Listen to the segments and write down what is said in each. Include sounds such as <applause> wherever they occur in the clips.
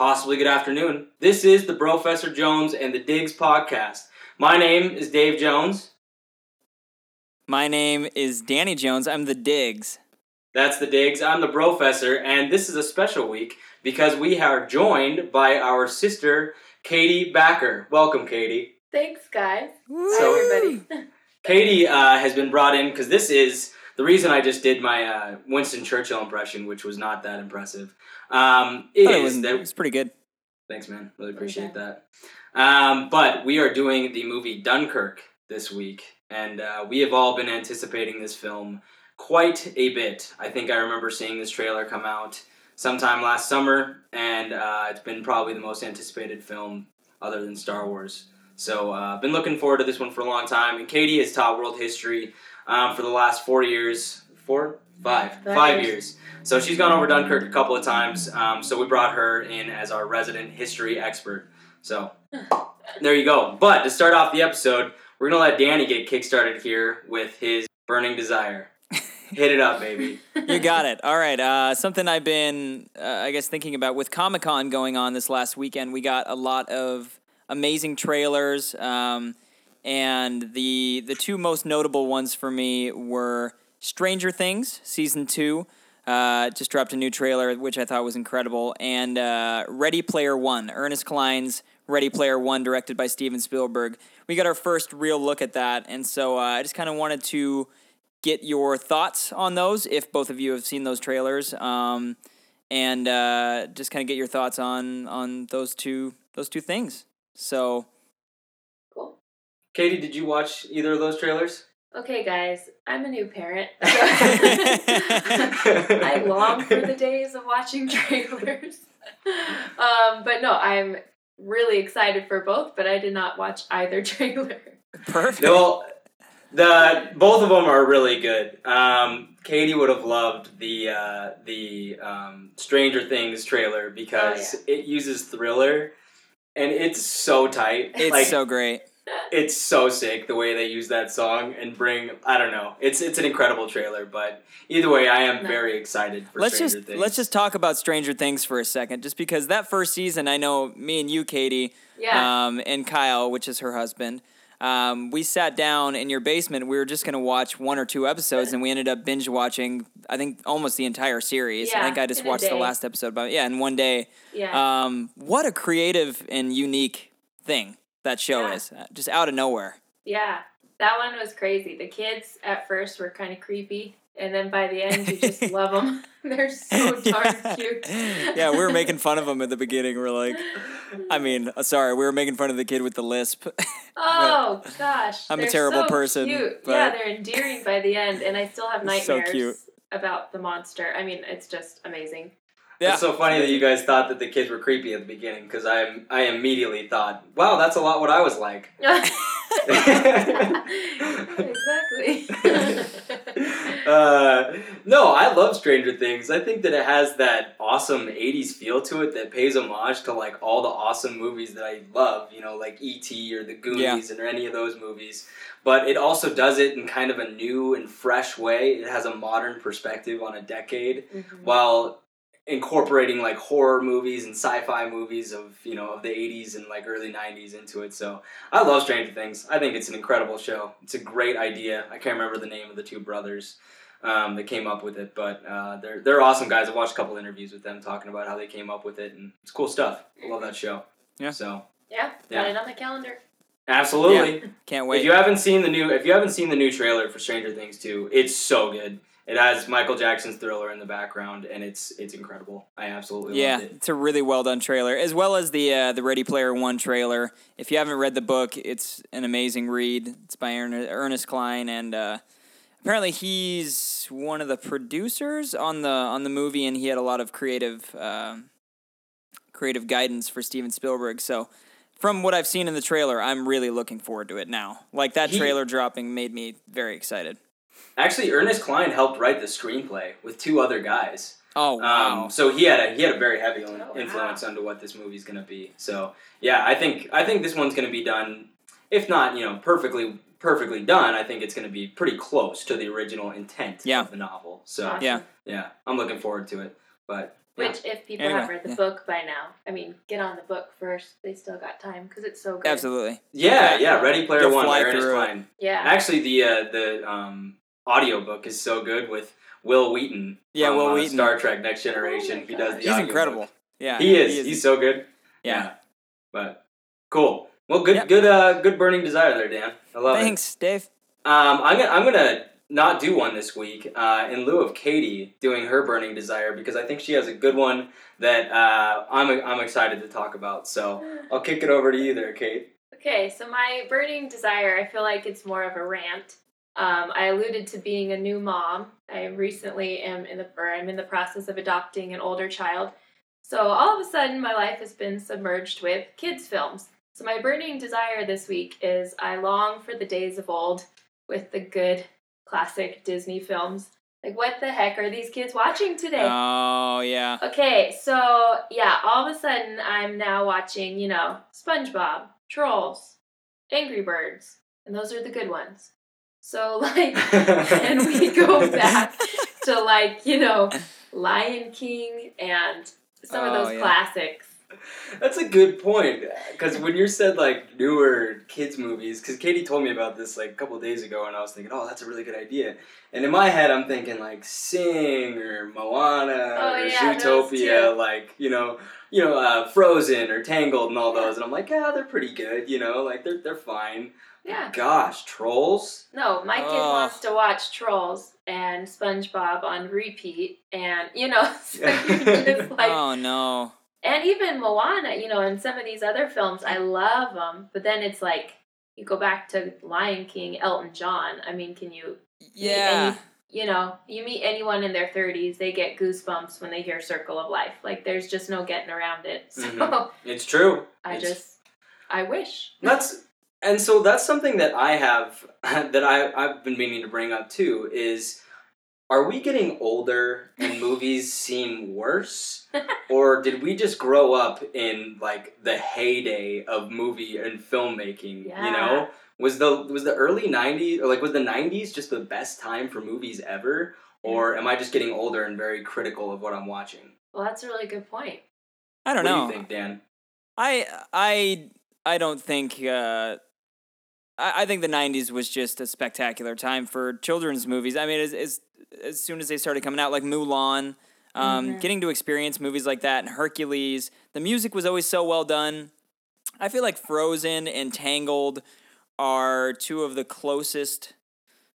possibly good afternoon. This is the Professor Jones and the Diggs podcast. My name is Dave Jones. My name is Danny Jones. I'm the Diggs. That's the Diggs. I'm the Professor, and this is a special week because we are joined by our sister, Katie Backer. Welcome, Katie. Thanks, guys. Woo. Hi, everybody. <laughs> Katie uh, has been brought in because this is the reason I just did my uh, Winston Churchill impression, which was not that impressive. Um, Thought it is was, that it was pretty good. Thanks, man. Really appreciate that. Um, but we are doing the movie Dunkirk this week, and uh, we have all been anticipating this film quite a bit. I think I remember seeing this trailer come out sometime last summer, and uh, it's been probably the most anticipated film other than Star Wars. So uh, I've been looking forward to this one for a long time. And Katie has taught world history um, for the last four years. Four? Five. Five Five years. years. So she's gone over Dunkirk a couple of times. Um, so we brought her in as our resident history expert. So <laughs> there you go. But to start off the episode, we're gonna let Danny get kickstarted here with his burning desire. Hit it up, baby. <laughs> You got it. All right. Uh, something I've been, uh, I guess, thinking about with Comic Con going on this last weekend. We got a lot of amazing trailers, um, and the the two most notable ones for me were Stranger Things season two. Uh, just dropped a new trailer, which I thought was incredible, and uh, Ready Player One, Ernest Cline's Ready Player One, directed by Steven Spielberg. We got our first real look at that, and so uh, I just kind of wanted to get your thoughts on those if both of you have seen those trailers um, and uh, just kind of get your thoughts on on those two those two things so Cool. Katie, did you watch either of those trailers? Okay, guys, I'm a new parent. <laughs> So <laughs> I long for the days of watching trailers. <laughs> Um, but no, I'm really excited for both, but I did not watch either trailer. perfect No, the both of them are really good. Um, Katie would have loved the uh, the um, Stranger Things trailer because it uses Thriller, and it's so tight. it's like, so great it's so sick the way they use that song and bring. I don't know. It's it's an incredible trailer, but either way, I am No. very excited for let's Stranger just Things. let's just talk about stranger things for a second just because that first season i know me and you katie Yeah. um, and kyle which is her husband um, we sat down in your basement we were just going to watch one or two episodes and we ended up binge watching i think almost the entire series Yeah, i think i just watched the last episode but yeah in one day yeah. Um, what a creative and unique thing that show Yeah. is. Uh, Just out of nowhere. yeah. That one was crazy. The kids at first were kind of creepy, and then by the end, you just <laughs> love them. <laughs> They're so darn cute. yeah, we were making fun of them at the beginning. We're like, I mean, uh, sorry, we were making fun of the kid with the lisp. <laughs> Oh gosh, I'm a terrible so person, Cute. but- Yeah, they're endearing by the end, and I still have so nightmares cute. about the monster. I mean, it's just amazing. Yeah. It's so funny that you guys thought that the kids were creepy at the beginning because I I immediately thought, wow, that's a lot what I was like. <laughs> exactly. <laughs> uh, no, I love Stranger Things. I think that it has that awesome 80s feel to it that pays homage to like all the awesome movies that I love, you know, like E.T. or The Goonies or any of those movies. But it also does it in kind of a new and fresh way. It has a modern perspective on a decade Mhm. while incorporating like horror movies and sci-fi movies of you know of the 80s and like early 90s into it so i love stranger things. I think it's an incredible show. It's a great idea. I can't remember the name of the two brothers um, that came up with it but uh, they're, they're awesome guys. I watched a couple interviews with them talking about how they came up with it and it's cool stuff. I love that show. Yeah. so Yeah, Yeah. got it on my calendar. absolutely. Can't wait. If you haven't seen the new if you haven't seen the new trailer for stranger things 2 it's so good it has michael jackson's thriller in the background and it's it's incredible i absolutely yeah, loved it it's a really well done trailer, as well as the uh, the Ready Player One trailer. If you haven't read the book, it's an amazing read. It's by Ernest Cline, and uh, apparently he's one of the producers on the on the movie, and he had a lot of creative uh, creative guidance for Steven Spielberg. So from what I've seen in the trailer, I'm really looking forward to it now. Like that He- trailer dropping made me very excited. Actually, Ernest Cline helped write the screenplay with two other guys. Oh wow. Um, so he had a he had a very heavy Oh, wow. influence onto what this movie's gonna be. So yeah, I think I think this one's gonna be done, if not you know perfectly perfectly done. I think it's gonna be pretty close to the original intent Yeah. of the novel. So Awesome. Yeah. yeah, I'm looking forward to it. But yeah. Which, if people Anyway, have read the yeah. book by now, I mean, get on the book first. They still got time because it's so good. Absolutely. yeah, yeah, Ready Player You'll One fly Ernest through. Cline. Yeah. Actually, the uh, the um, audiobook is so good with Wil Wheaton. Yeah, from, Wil uh, Wheaton. Star Trek Next Generation. Oh he does the. He's audiobook. incredible. Yeah. He is. He's so good. yeah. But cool. Well, good, Yep. good, uh, good burning desire there, Dan. I love it. Thanks, Dave. Um, I'm gonna, I'm gonna not do one this week. Uh, in lieu of Katie doing her burning desire because I think she has a good one that uh, I'm, I'm excited to talk about. So I'll kick it over to you there, Kate. Okay, so my burning desire, I feel like it's more of a rant. Um, I alluded to being a new mom. I recently am in the or I'm in the process of adopting an older child. So all of a sudden my life has been submerged with kids films. So my burning desire this week is I long for the days of old with the good classic Disney films. Like what the heck are these kids watching today? Oh yeah. Okay, so yeah, all of a sudden I'm now watching, you know, SpongeBob, Trolls, Angry Birds, and those are the good ones. So <laughs> like <laughs> and we go back to like, you know, Lion King and some of Oh, those yeah. classics. That's a good point. Because when you said like newer kids movies, because Katie told me about this like a couple days ago, and I was thinking, oh, that's a really good idea. And in my head, I'm thinking like Sing or Moana Oh, or yeah, Zootopia, like you know, you know, uh, Frozen or Tangled and all those. And I'm like, yeah, they're pretty good. You know, like they're they're fine. Yeah. Gosh, Trolls. No, my kid Oh. wants to watch Trolls and SpongeBob on repeat and you know, <laughs> so <laughs> you're just like oh no. and even Moana, you know, and some of these other films, I love them. But then it's like you go back to Lion King, Elton John. I mean, can you, Yeah. you know, you meet anyone in their thirties, they get goosebumps when they hear "Circle of Life." Like, there's just no getting around it. <laughs> So Mhm. It's true. I It's- just, I wish. That's and so that's something that I have <laughs> that I I've been meaning to bring up too is are we getting older and <laughs> movies seem worse or did we just grow up in like the heyday of movie and filmmaking yeah. you know was the was the early 90s or like was the 90s just the best time for movies ever or am I just getting older and very critical of what I'm watching Well, that's a really good point. I don't what know. do you think Dan I I I don't think uh I, I think the '90s was just a spectacular time for children's movies. I mean, as as, as soon as they started coming out, like Mulan, um, Mhm. getting to experience movies like that, and Hercules, the music was always so well done. I feel like Frozen and Tangled are two of the closest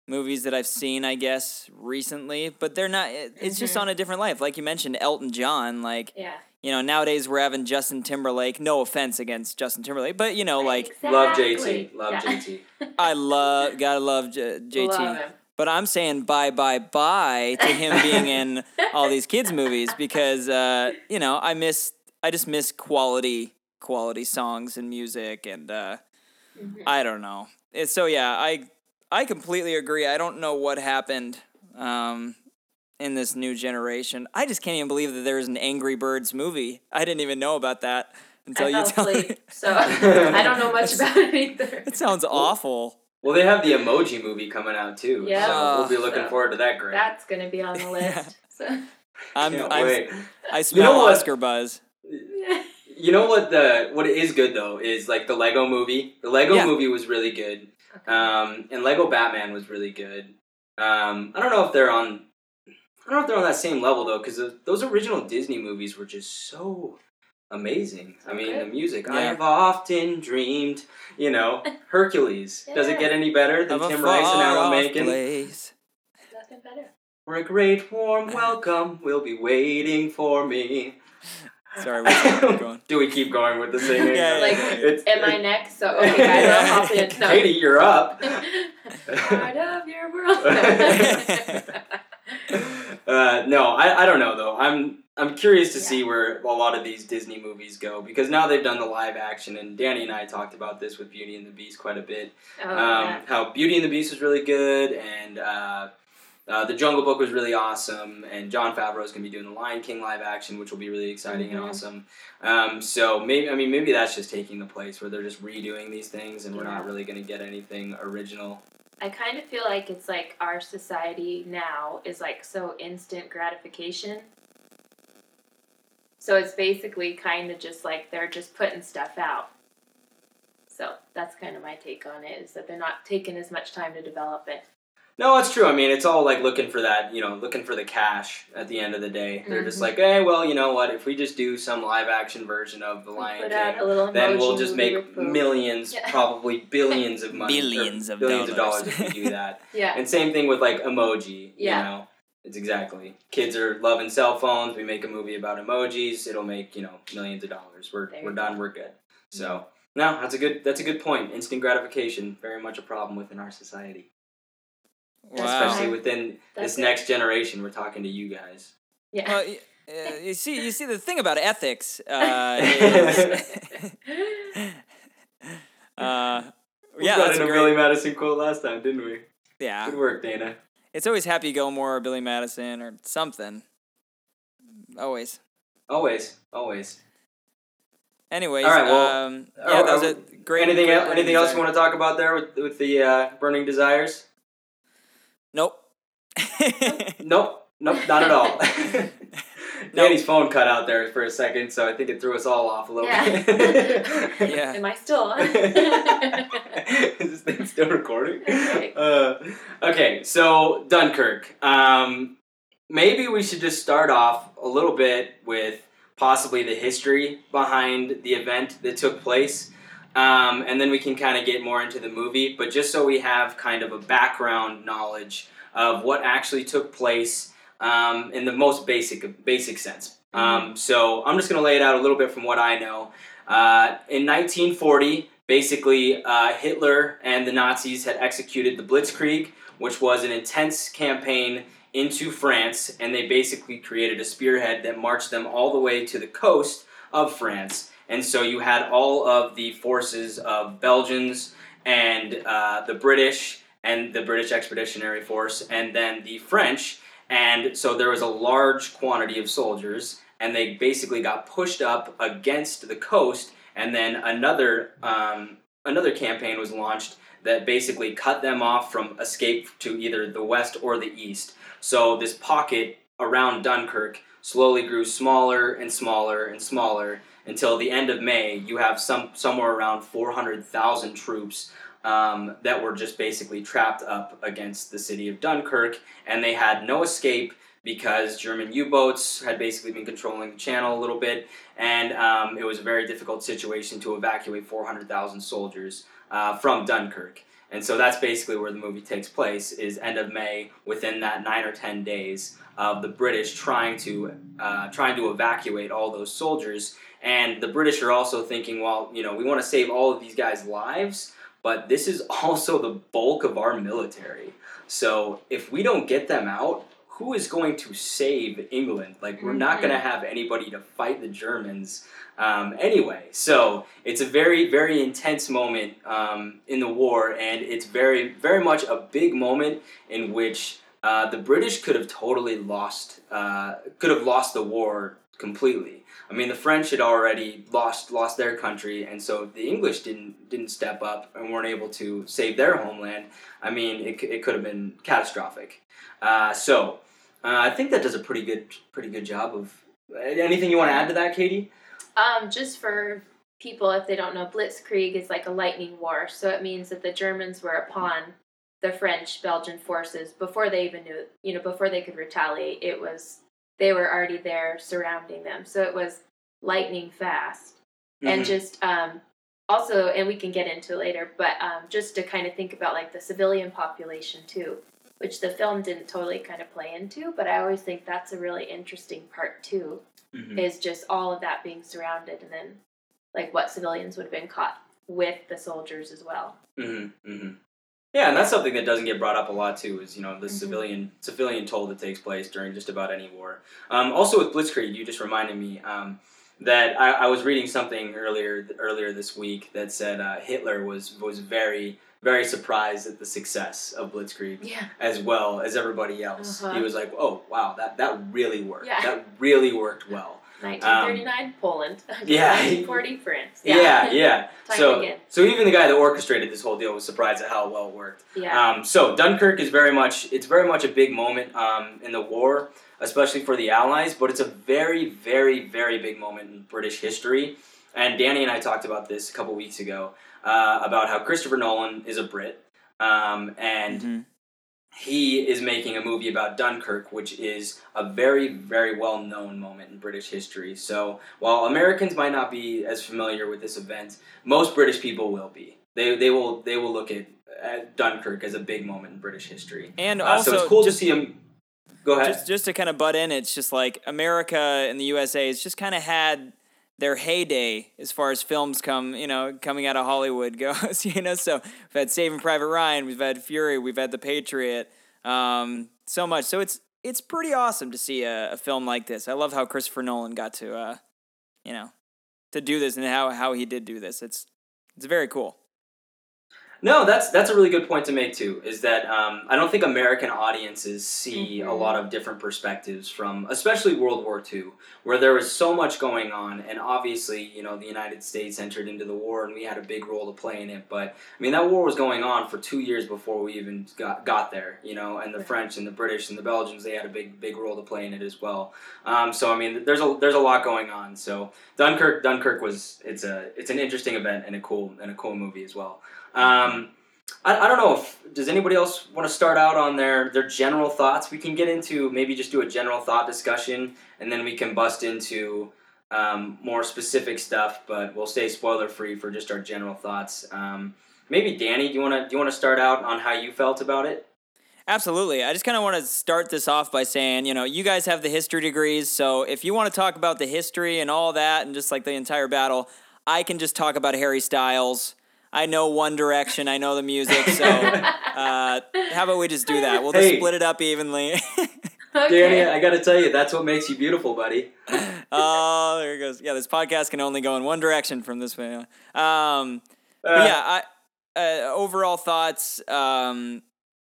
movies that I've seen, I guess, recently. But they're not. it- It's just Mhm. on a different life. Like you mentioned, Elton John, like Yeah. You know, nowadays we're having Justin Timberlake. No offense against Justin Timberlake, but you know, like love JT love Yeah. JT <laughs> I love, gotta love J- JT. Love. But I'm saying bye, bye, bye to him being in <laughs> all these kids movies because uh, you know I miss, I just miss quality, quality songs and music, and uh, Mhm. I don't know. It's, so yeah, I, I completely agree. I don't know what happened. Um, in this new generation, I just can't even believe that there's an Angry Birds movie. I didn't even know about that until I you fell told me. so <laughs> I don't know much about it either. <laughs> It sounds awful. Well, they have the Emoji movie coming out too. Yeah. so we'll be looking So forward to that. Great. That's gonna be on the <laughs> Yeah. list. So. I'm, I'm wait. I smell know what? Oscar buzz. You know what the what is good though is like the Lego movie. The Lego Yeah. movie was really good, Okay. um, and Lego Batman was really good. Um, I don't know if they're on. I don't know if they're on that same level though, because those original Disney movies were just so amazing. I mean, Okay. the music. Yeah. I've often dreamed. You know, <laughs> Hercules. Does it get any better than Of a Tim Rice and Alan far-off Menken? place. Nothing better. For a great warm welcome will be waiting for me. Sorry, we keep going. <laughs> Do we keep going with the singing? Yeah, yeah, Like. It's- Am I next? So <laughs> okay, guys, I'll hop in. No. Katie, you're up. Part of your world. Uh, no, I, I don't know though. I'm I'm curious to Yeah. see where a lot of these Disney movies go because now they've done the live action, and Danny and I talked about this with Beauty and the Beast quite a bit. Oh, um, yeah. How Beauty and the Beast was really good, and uh, uh, the Jungle Book was really awesome, and Jon Favreau is going to be doing the Lion King live action, which will be really exciting and Mhm. awesome. Um, so maybe I mean maybe that's just taking the place where they're just redoing these things, and we're not really going to get anything original. I kind of feel like it's like our society now is like so instant gratification. So it's basically kind of just like they're just putting stuff out. So that's kind of my take on it is that they're not taking as much time to develop it. No, it's true. I mean, it's all like looking for that, you know, looking for the cash at the end of the day. They're just Mhm. like, hey, well, you know what? If we just do some live action version of The We Lion King, then we'll just make millions, Yeah. probably <laughs> billions of money, Billions of billions of dollars. dollars if we do that. <laughs> Yeah. And same thing with like emoji. Yeah. You know, it's exactly. Kids are loving cell phones. We make a movie about emojis. It'll make you know millions of dollars. We're There we're you done. We're good. So no, that's a good that's a good point. Instant gratification, very much a problem within our society, Wow. especially within That's this it. next generation. We're talking to you guys. Yeah. Well, y- uh, you see, you see, the thing about ethics uh, <laughs> is, <laughs> uh, We yeah, got that's in a. Billy Madison quote last time, didn't we? yeah. Good work, Dana. It's always Happy Gilmore or Billy Madison or something. Always. Always, always. Anyways, All right, well, um, yeah, that was are- a great. anything great el- anything else you want to talk about there with with the uh, burning desires? Nope. <laughs> Nope, nope, not at all. <laughs> Danny's phone cut out there for a second, so I think it threw us all off a little Yeah. bit. <laughs> Yeah. Am I still on? Is this thing still recording? Okay. Uh, okay, so Dunkirk. Um, maybe we should just start off a little bit with possibly the history behind the event that took place. Um, and then we can kind of get more into the movie, but just so we have kind of a background knowledge of what actually took place um, in the most basic basic sense. Um, so I'm just going to lay it out a little bit from what I know. Uh, in 1940, basically, uh, Hitler and the Nazis had executed the Blitzkrieg, which was an intense campaign into France, and they basically created a spearhead that marched them all the way to the coast of France. And so you had all of the forces of Belgians and uh, the British and the British Expeditionary Force, and then the French. And so there was a large quantity of soldiers, and they basically got pushed up against the coast. And then another um, another campaign was launched that basically cut them off from escape to either the west or the east. So this pocket around Dunkirk slowly grew smaller and smaller and smaller until the end of May. You have some somewhere around four hundred thousand troops um, that were just basically trapped up against the city of Dunkirk, and they had no escape because German U-boats had basically been controlling the channel a little bit, and um, it was a very difficult situation to evacuate 400,000 soldiers uh, from Dunkirk. And so that's basically where the movie takes place, is end of May, within that nine or ten days of the British trying to uh, trying to evacuate all those soldiers. And the British are also thinking, well, you know, we want to save all of these guys' lives, but this is <laughs> also the bulk of our military. So if we don't get them out, who is going to save England? Like, we're not going to have anybody to fight the Germans um, anyway. So it's a very, very intense moment um, in the war, and it's very, very much a big moment in which uh, the British could have totally lost, uh, could have lost the war completely. I mean, the French had already lost lost their country, and so the English didn't didn't step up and weren't able to save their homeland. I mean, it, it could have been catastrophic. Uh, so uh, I think that does a pretty good pretty good job of. Anything you want to add to that, Katie? Um, just for people, if they don't know, Blitzkrieg is like a lightning war. So it means that the Germans were upon the French Belgian forces before they even knew, you know, before they could retaliate. It was they were already there surrounding them. So it was lightning fast. and Mhm. just um, also and we can get into it later but um, just to kind of think about like the civilian population too which the film didn't totally kind of play into but i always think that's a really interesting part too Mhm. is just all of that being surrounded and then like what civilians would have been caught with the soldiers as well hmm hmm Yeah, and that's something that doesn't get brought up a lot too. Is you know the Mhm. civilian civilian toll that takes place during just about any war. Um, also with Blitzkrieg, you just reminded me um, that I, I was reading something earlier earlier this week that said uh, Hitler was was very very surprised at the success of Blitzkrieg Yeah. as well as everybody else. Uh-huh. He was like, "Oh wow, that that really worked. Yeah. That really worked well." 1939 Poland. Um, <laughs> yeah. 1940 France. Yeah, yeah. <laughs> Time so again. so even the guy that orchestrated this whole deal was surprised at how well it worked. Yeah. Um, so Dunkirk is very much it's very much a big moment um, in the war, especially for the Allies. But it's a very very very big moment in British history. And Danny and I talked about this a couple weeks ago uh, about how Christopher Nolan is a Brit, um, and Mhm. He is making a movie about Dunkirk, which is a very, very well known moment in British history. So while Americans might not be as familiar with this event, most British people will be. They, they will they will look at, at Dunkirk as a big moment in British history. And Uh, also, so it's cool just, to see him. Go ahead. just just to kind of butt in, it's just like America and the USA has just kind of had their heyday as far as films come, you know, coming out of Hollywood <laughs> goes, you know. So we've had Saving Private Ryan, we've had Fury, we've had The Patriot, um, so much. So it's it's pretty awesome to see a, a film like this. I love how Christopher Nolan got to, uh, you know, to do this and how how he did do this. It's it's very cool. No, that's that's a really good point to make too. Is that um, I don't think American audiences see a Mhm. lot of different perspectives from, especially World War II, where there was so much going on, and obviously, you know, the United States entered into the war, and we had a big role to play in it. But I mean, that war was going on for two years before we even got got there, you know, and the Right. French and the British and the Belgians they had a big big role to play in it as well. Um, so I mean, there's a there's a lot going on. So Dunkirk Dunkirk was it's a it's an interesting event and a cool and a cool movie as well. Um, I, I don't know if does anybody else want to start out on their their general thoughts. We can get into maybe just do a general thought discussion, and then we can bust into um, more specific stuff. But we'll stay spoiler free for just our general thoughts. Um, maybe Danny, do you want to do you want to start out on how you felt about it? Absolutely. I just kind of want to start this off by saying, you know, you guys have the history degrees, so if you want to talk about the history and all that and just like the entire battle, I can just talk about Harry Styles. I know One Direction, I know the music, so <laughs> uh, how about we just do that? We'll just Hey. split it up evenly. <laughs> okay. Danny, I got to tell you, that's what makes you beautiful, buddy. oh, there it goes. Yeah, this podcast can only go in one direction from this way. Um, Uh, yeah, I uh, overall thoughts. Um,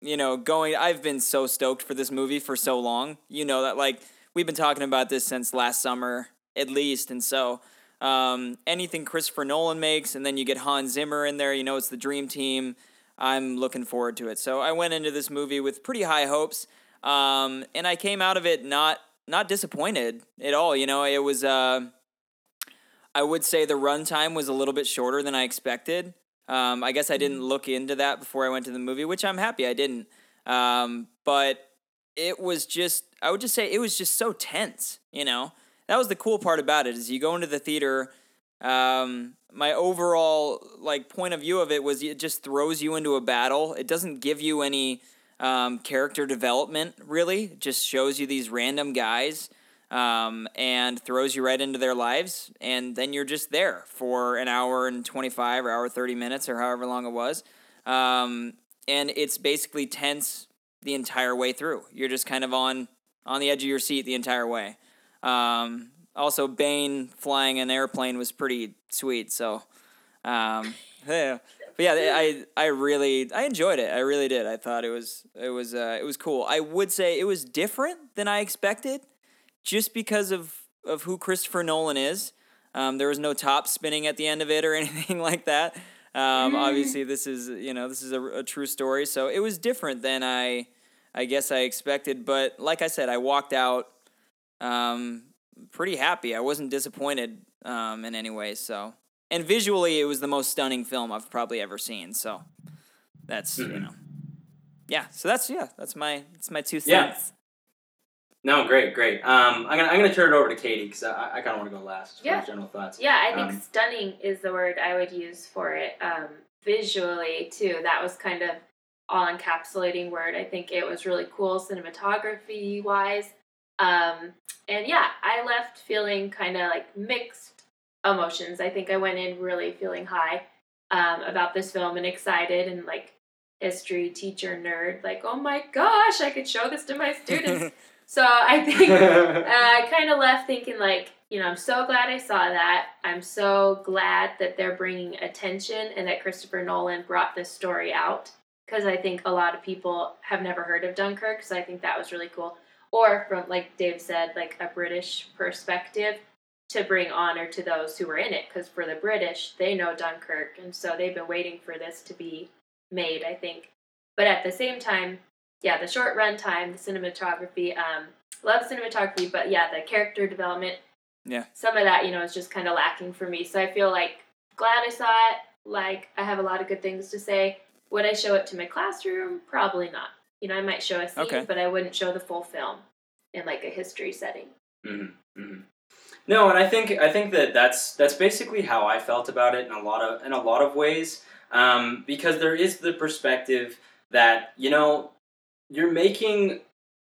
you know, going. I've been so stoked for this movie for so long. You know that like we've been talking about this since last summer at least, and so um, anything Christopher Nolan makes, and then you get Hans Zimmer in there. You know, it's the dream team. I'm looking forward to it. So I went into this movie with pretty high hopes, um, and I came out of it not not disappointed at all. You know, it was. Uh, I would say the runtime was a little bit shorter than I expected. Um, I guess I didn't look into that before I went to the movie, which I'm happy I didn't. Um, but it was just, I would just say it was just so tense, you know? That was the cool part about it is you go into the theater, um, my overall like point of view of it was it just throws you into a battle. It doesn't give you any um, character development really. It just shows you these random guys um, and throws you right into their lives, and then you're just there for an hour and 25 or hour 30 minutes or however long it was. Um, and it's basically tense the entire way through. You're just kind of on on the edge of your seat the entire way. Um, also, Bane flying an airplane was pretty sweet. So, um, <laughs> yeah. But yeah, I I really I enjoyed it. I really did. I thought it was it was uh, it was cool. I would say it was different than I expected, just because of of who Christopher Nolan is. Um, there was no top spinning at the end of it or <laughs> anything like that. Um, obviously, this is you know this is a, a true story, so it was different than I I guess I expected. But like I said, I walked out um, pretty happy. I wasn't disappointed um, in any way. So, and visually, it was the most stunning film I've probably ever seen. So, that's you Mhm. know, yeah. So that's yeah, that's my that's my two cents. Yeah. cents. No, great, great. Um, I'm gonna I'm gonna turn it over to Katie because I, I kind of want to go last for Yeah. general thoughts. Yeah, I think Um, stunning is the word I would use for it. Um, visually, too, that was kind of all encapsulating word. I think it was really cool cinematography wise. Um, and yeah, I left feeling kind of like mixed emotions. I think I went in really feeling high um, about this film and excited and like history teacher nerd. Like, oh my gosh, I could show this to my students. <laughs> so I think <laughs> uh, I kind of left thinking like, you know, I'm so glad I saw that. I'm so glad that they're bringing attention and that Christopher Nolan brought this story out because I think a lot of people have never heard of Dunkirk. So I think that was really cool. Or from like Dave said, like a British perspective to bring honor to those who were in it because for the British, they know Dunkirk and so they've been waiting for this to be made, I think. But at the same time, yeah, the short run time, the cinematography, um, love cinematography, but yeah, the character development, Yeah. some of that, you know, is just kind of lacking for me. So I feel like glad I saw it. Like I have a lot of good things to say. Would I show it to my classroom? Probably not. You know, I might show a scene, Okay. but I wouldn't show the full film in like a history setting. Mm-hmm. hmm No, and I think I think that that's that's basically how I felt about it in a lot of in a lot of ways, um, because there is the perspective that you know you're making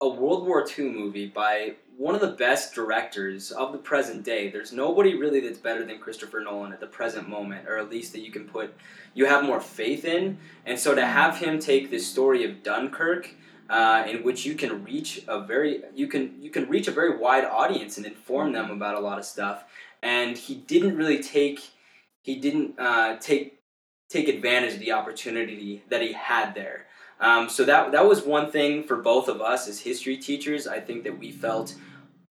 a World War II movie by one of the best directors of the present day. There's nobody really that's better than Christopher Nolan at the present moment, or at least that you can put you have more faith in. And so to have him take this story of Dunkirk uh, in which you can reach a very you can you can reach a very wide audience and inform them about a lot of stuff. And he didn't really take he didn't uh, take take advantage of the opportunity that he had there. Um, so that that was one thing for both of us as history teachers. I think that we felt,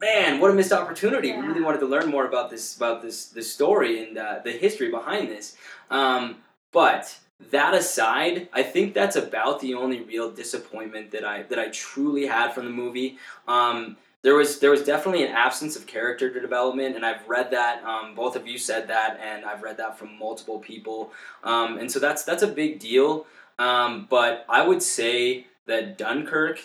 man, what a missed opportunity. We really wanted to learn more about this about this this story and uh, the history behind this. Um, but that aside, I think that's about the only real disappointment that I that I truly had from the movie. Um, there was there was definitely an absence of character development, and I've read that. Um, both of you said that, and I've read that from multiple people. Um, and so that's that's a big deal. Um, but I would say that Dunkirk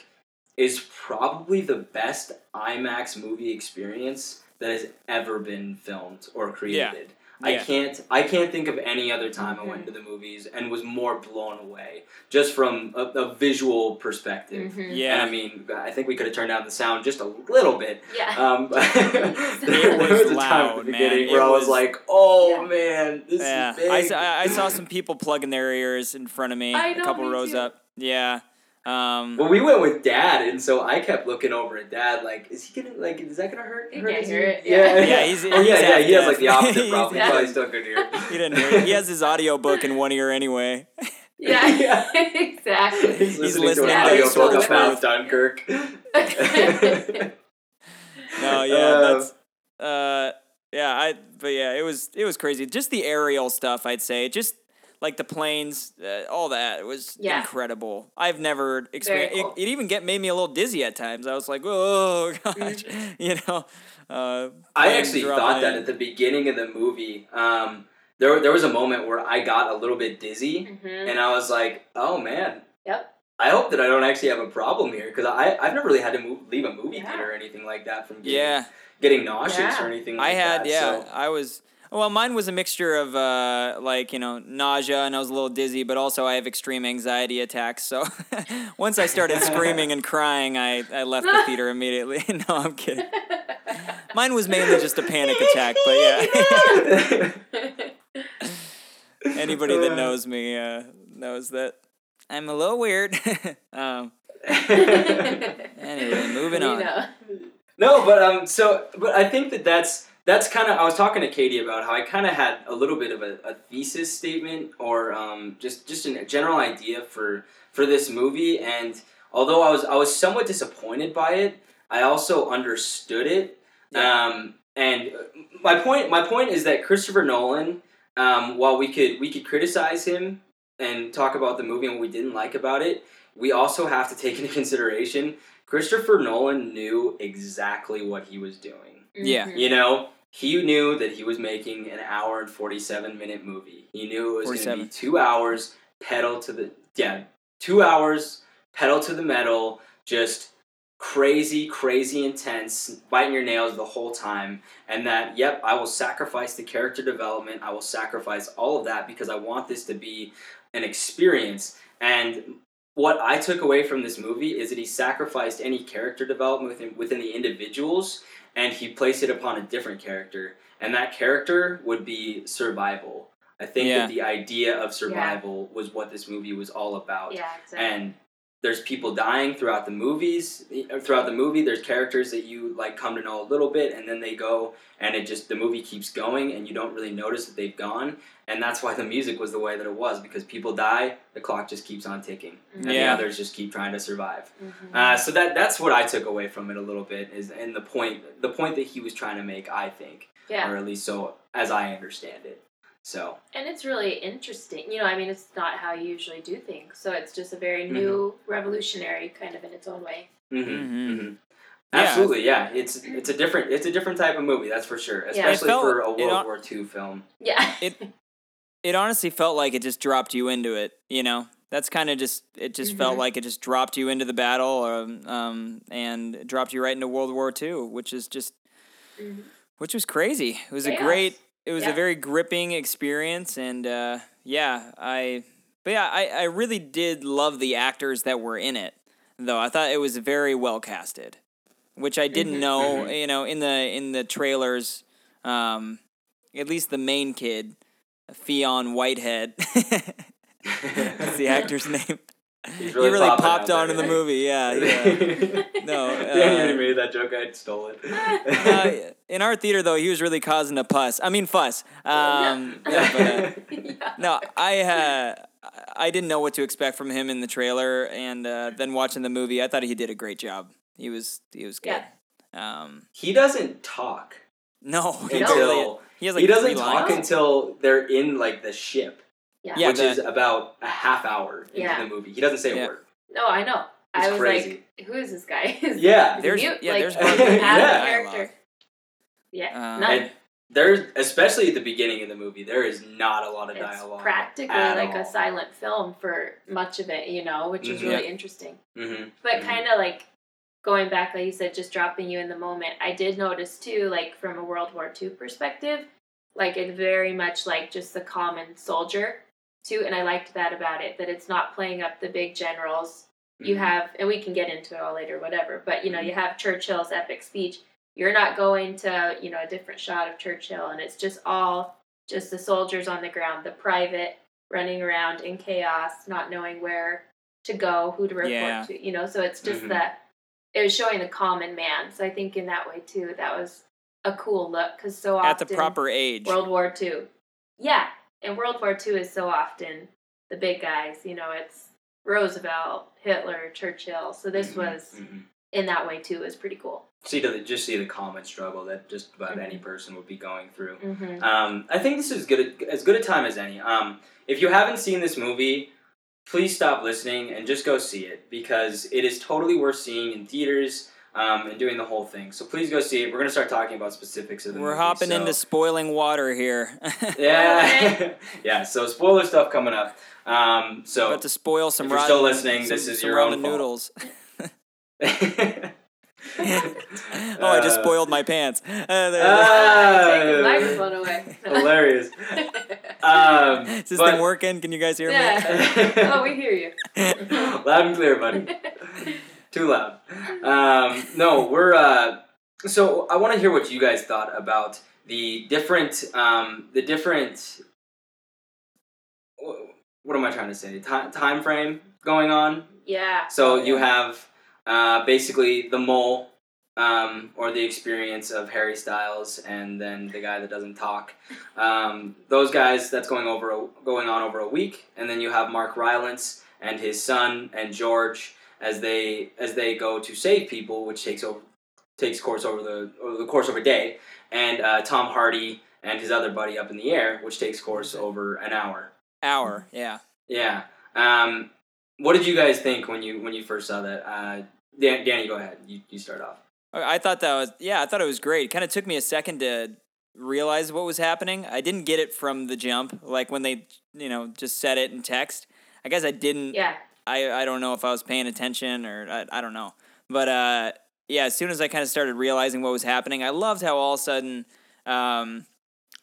is probably the best IMAX movie experience that has ever been filmed or created. I can't I can't think of any other time I went to the movies and was more blown away just from a, a visual perspective. Mhm. And Yeah. I mean, I think we could have turned down the sound just a little bit. Yeah. Um, <laughs> <laughs> there It was was a time loud, at the man. beginning It where I was was- like, "Oh Yeah. man, this yeah. is big." I, saw, I saw some people plugging their ears in front of me, I a know, couple me rows too. up. Yeah. Um, Well, we went with Dad, and so I kept looking over at Dad, like, "Is he gonna like? Is that gonna hurt?" He hurt can't hear ear?" it, Yeah, yeah. Yeah, he's- oh he's yeah, yeah. He has like the opposite problem. He He's- probably still could hear. he didn't hear it. He has his audiobook in one ear anyway. <laughs> Yeah, <laughs> Yeah. exactly. He's listening, listening to an to audio Social book about Dunkirk. No, <laughs> yeah, Uh, that's uh yeah, I but yeah, it was it was crazy. Just the aerial stuff, I'd say. Just like the planes, uh, all that It was Yeah. incredible. I've never experienced cool. it, it even get made me a little dizzy at times. I was like, "Oh <laughs> gosh." Mm-hmm. You know. Uh I actually dropping thought that at the beginning of the movie. Um, there, there was a moment where I got a little bit dizzy, hmm and I was like, "Oh man, Yep. I hope that I don't actually have a problem here because I I've never really had to move, leave a movie Yeah. theater or anything like that from getting, Yeah. getting nauseous Yeah. or anything. like I had that, yeah, so- I was well, mine was a mixture of uh, like you know nausea and I was a little dizzy, but also I have extreme anxiety attacks. So <laughs> once I started screaming and crying, I, I left the theater immediately. <laughs> no, I'm kidding. Mine was mainly just a panic attack, but yeah. <laughs> Anybody that Uh, knows me uh, knows that I'm a little weird. um, anyway, moving on. No, but um, so but I think that that's that's kind of I was talking to Katie about how I kind of had a little bit of a, a thesis statement or um, just just a general idea for for this movie, and although I was I was somewhat disappointed by it, I also understood it. Um, and my point my point is that Christopher Nolan, um, while we could we could criticize him and talk about the movie and what we didn't like about it, we also have to take into consideration Christopher Nolan knew exactly what he was doing. Yeah. Mhm. You know, he knew that he was making an hour and 47 minute movie. He knew it was going to be two hours, pedal to the, yeah, two hours, pedal to the metal, just crazy, crazy intense, biting your nails the whole time. And that, yep, I will sacrifice the character development. I will sacrifice all of that because I want this to be an experience. And what I took away from this movie is that he sacrificed any character development within, within the individuals and he placed it upon a different character. And that character would be survival. I think Yeah. that the idea of survival was what this movie was all about. Yeah, exactly. And there's people dying throughout the movies. Throughout the movie, there's characters that you like come to know a little bit, and then they go, and it just the movie keeps going, and you don't really notice that they've gone. And that's why the music was the way that it was because people die, the clock just keeps on ticking, and the Yeah. others just keep trying to survive. Mhm. Uh, so that that's what I took away from it a little bit is and the point the point that he was trying to make I think yeah. or at least so as I understand it. So And it's really interesting. You know, I mean, it's not how you usually do things. So it's just a very Mm-hmm. new, revolutionary kind of in its own way. mhm, Mhm. mhm. Yeah. absolutely yeah it's it's a different it's a different type of movie that's for sure especially It felt- for a World on- War II film. Yeah. It <laughs> it honestly felt like it just dropped you into it. You know, that's kind of just it. Just felt Mhm. like it just dropped you into the battle, um, um, and dropped you right into World War II, which is just which was crazy. It was a great. It was Yeah. a very gripping experience, and uh, yeah, I. But yeah, I, I really did love the actors that were in it, though. I thought it was very well casted, which I didn't Mhm. know. Mhm. You know, in the in the trailers, um, at least the main kid, Fionn Whitehead. <laughs> That's the <laughs> actor's name. He's he really popping popped out on in the movie. Yeah, <laughs> yeah. No, <laughs> Danny uh, already made that joke. I stole it. uh, in our theater, though, he was really causing a fuss. I mean, fuss. Um, <laughs> yeah, but, uh, yeah. no, I uh, I didn't know what to expect from him in the trailer, and uh, then watching the movie, I thought he did a great job. He was he was good. Um, he doesn't talk no, he really until he has like he doesn't talk lines. until they're in like the ship, Yeah. Yeah, which the- is about a half hour into Yeah. the movie. He doesn't say Yeah. a word. No, I know. I was crazy. like, who is this guy? <laughs> Is, Yeah. is he There's- mute? yeah, like, there's hardly any out of dialogue. character. Yeah. Um, none. And there's especially at the beginning of the movie, there is not a lot of it's dialogue. practically at like all. a silent film for much of it, you know, which is Mhm. really interesting. Mm-hmm. But Mhm. kind of like going back, like you said, just dropping you in the moment. I did notice too, like from a World War II perspective, like it's very much like just the common soldier too, and I liked that about it. That it's not playing up the big generals. You Mhm. have, and we can get into it all later, whatever. But you know, Mhm. you have Churchill's epic speech. You're not going to, you know, a different shot of Churchill, and it's just all just the soldiers on the ground, the private running around in chaos, not knowing where to go, who to report Yeah. to, you know. So it's just Mhm. that it was showing the common man. So I think in that way too, that was a cool look because so often at the proper age. World War II, yeah, and World War II is so often the big guys. You know, it's Roosevelt, Hitler, Churchill. So this Mhm. was Mhm. in that way too. Was pretty cool. see the just see the common struggle that just about Mhm. any person would be going through. Mm-hmm. Um, I think this is good as good a time as any. Um, if you haven't seen this movie, please stop listening and just go see it because it is totally worth seeing in theaters um, and doing the whole thing. So please go see it. We're gonna start talking about specifics of the We're movie. hopping so- into spoiling water here. <laughs> yeah, <laughs> yeah. So spoiler stuff coming up. Um, so About to spoil some If you're still listening, some, this is your own fault. noodles. <laughs> oh, I just Uh, spoiled my pants. Uh, there- Take the microphone away. hilarious. Um, Is this but- thing working? Can you guys hear yeah. oh, we hear you. loud and clear, buddy. Too loud. Um, no, we're. Uh, so I want to hear what you guys thought about the different, um, the different. What am I trying to say? Time time frame going on. yeah. So you have uh, basically the mole, um, or the experience of Harry Styles, and then the guy that doesn't talk. Um, those guys that's going over a, going on over a week, and then you have Mark Rylance and his son and George as they as they go to save people, which takes over takes course over the over the course of a day, and uh, Tom Hardy and his other buddy up in the air, which takes course over an hour. Hour, yeah. Yeah. Um, what did you guys think when you when you first saw that? Uh, Dan, Danny, go ahead. You, you start off. I thought that was yeah. I thought it was great. Kind of took me a second to realize what was happening. I didn't get it from the jump, like when they you know just said it in text. I guess I didn't. Yeah. I, I don't know if I was paying attention or I, I don't know. But uh, yeah, as soon as I kind of started realizing what was happening, I loved how all of a sudden um,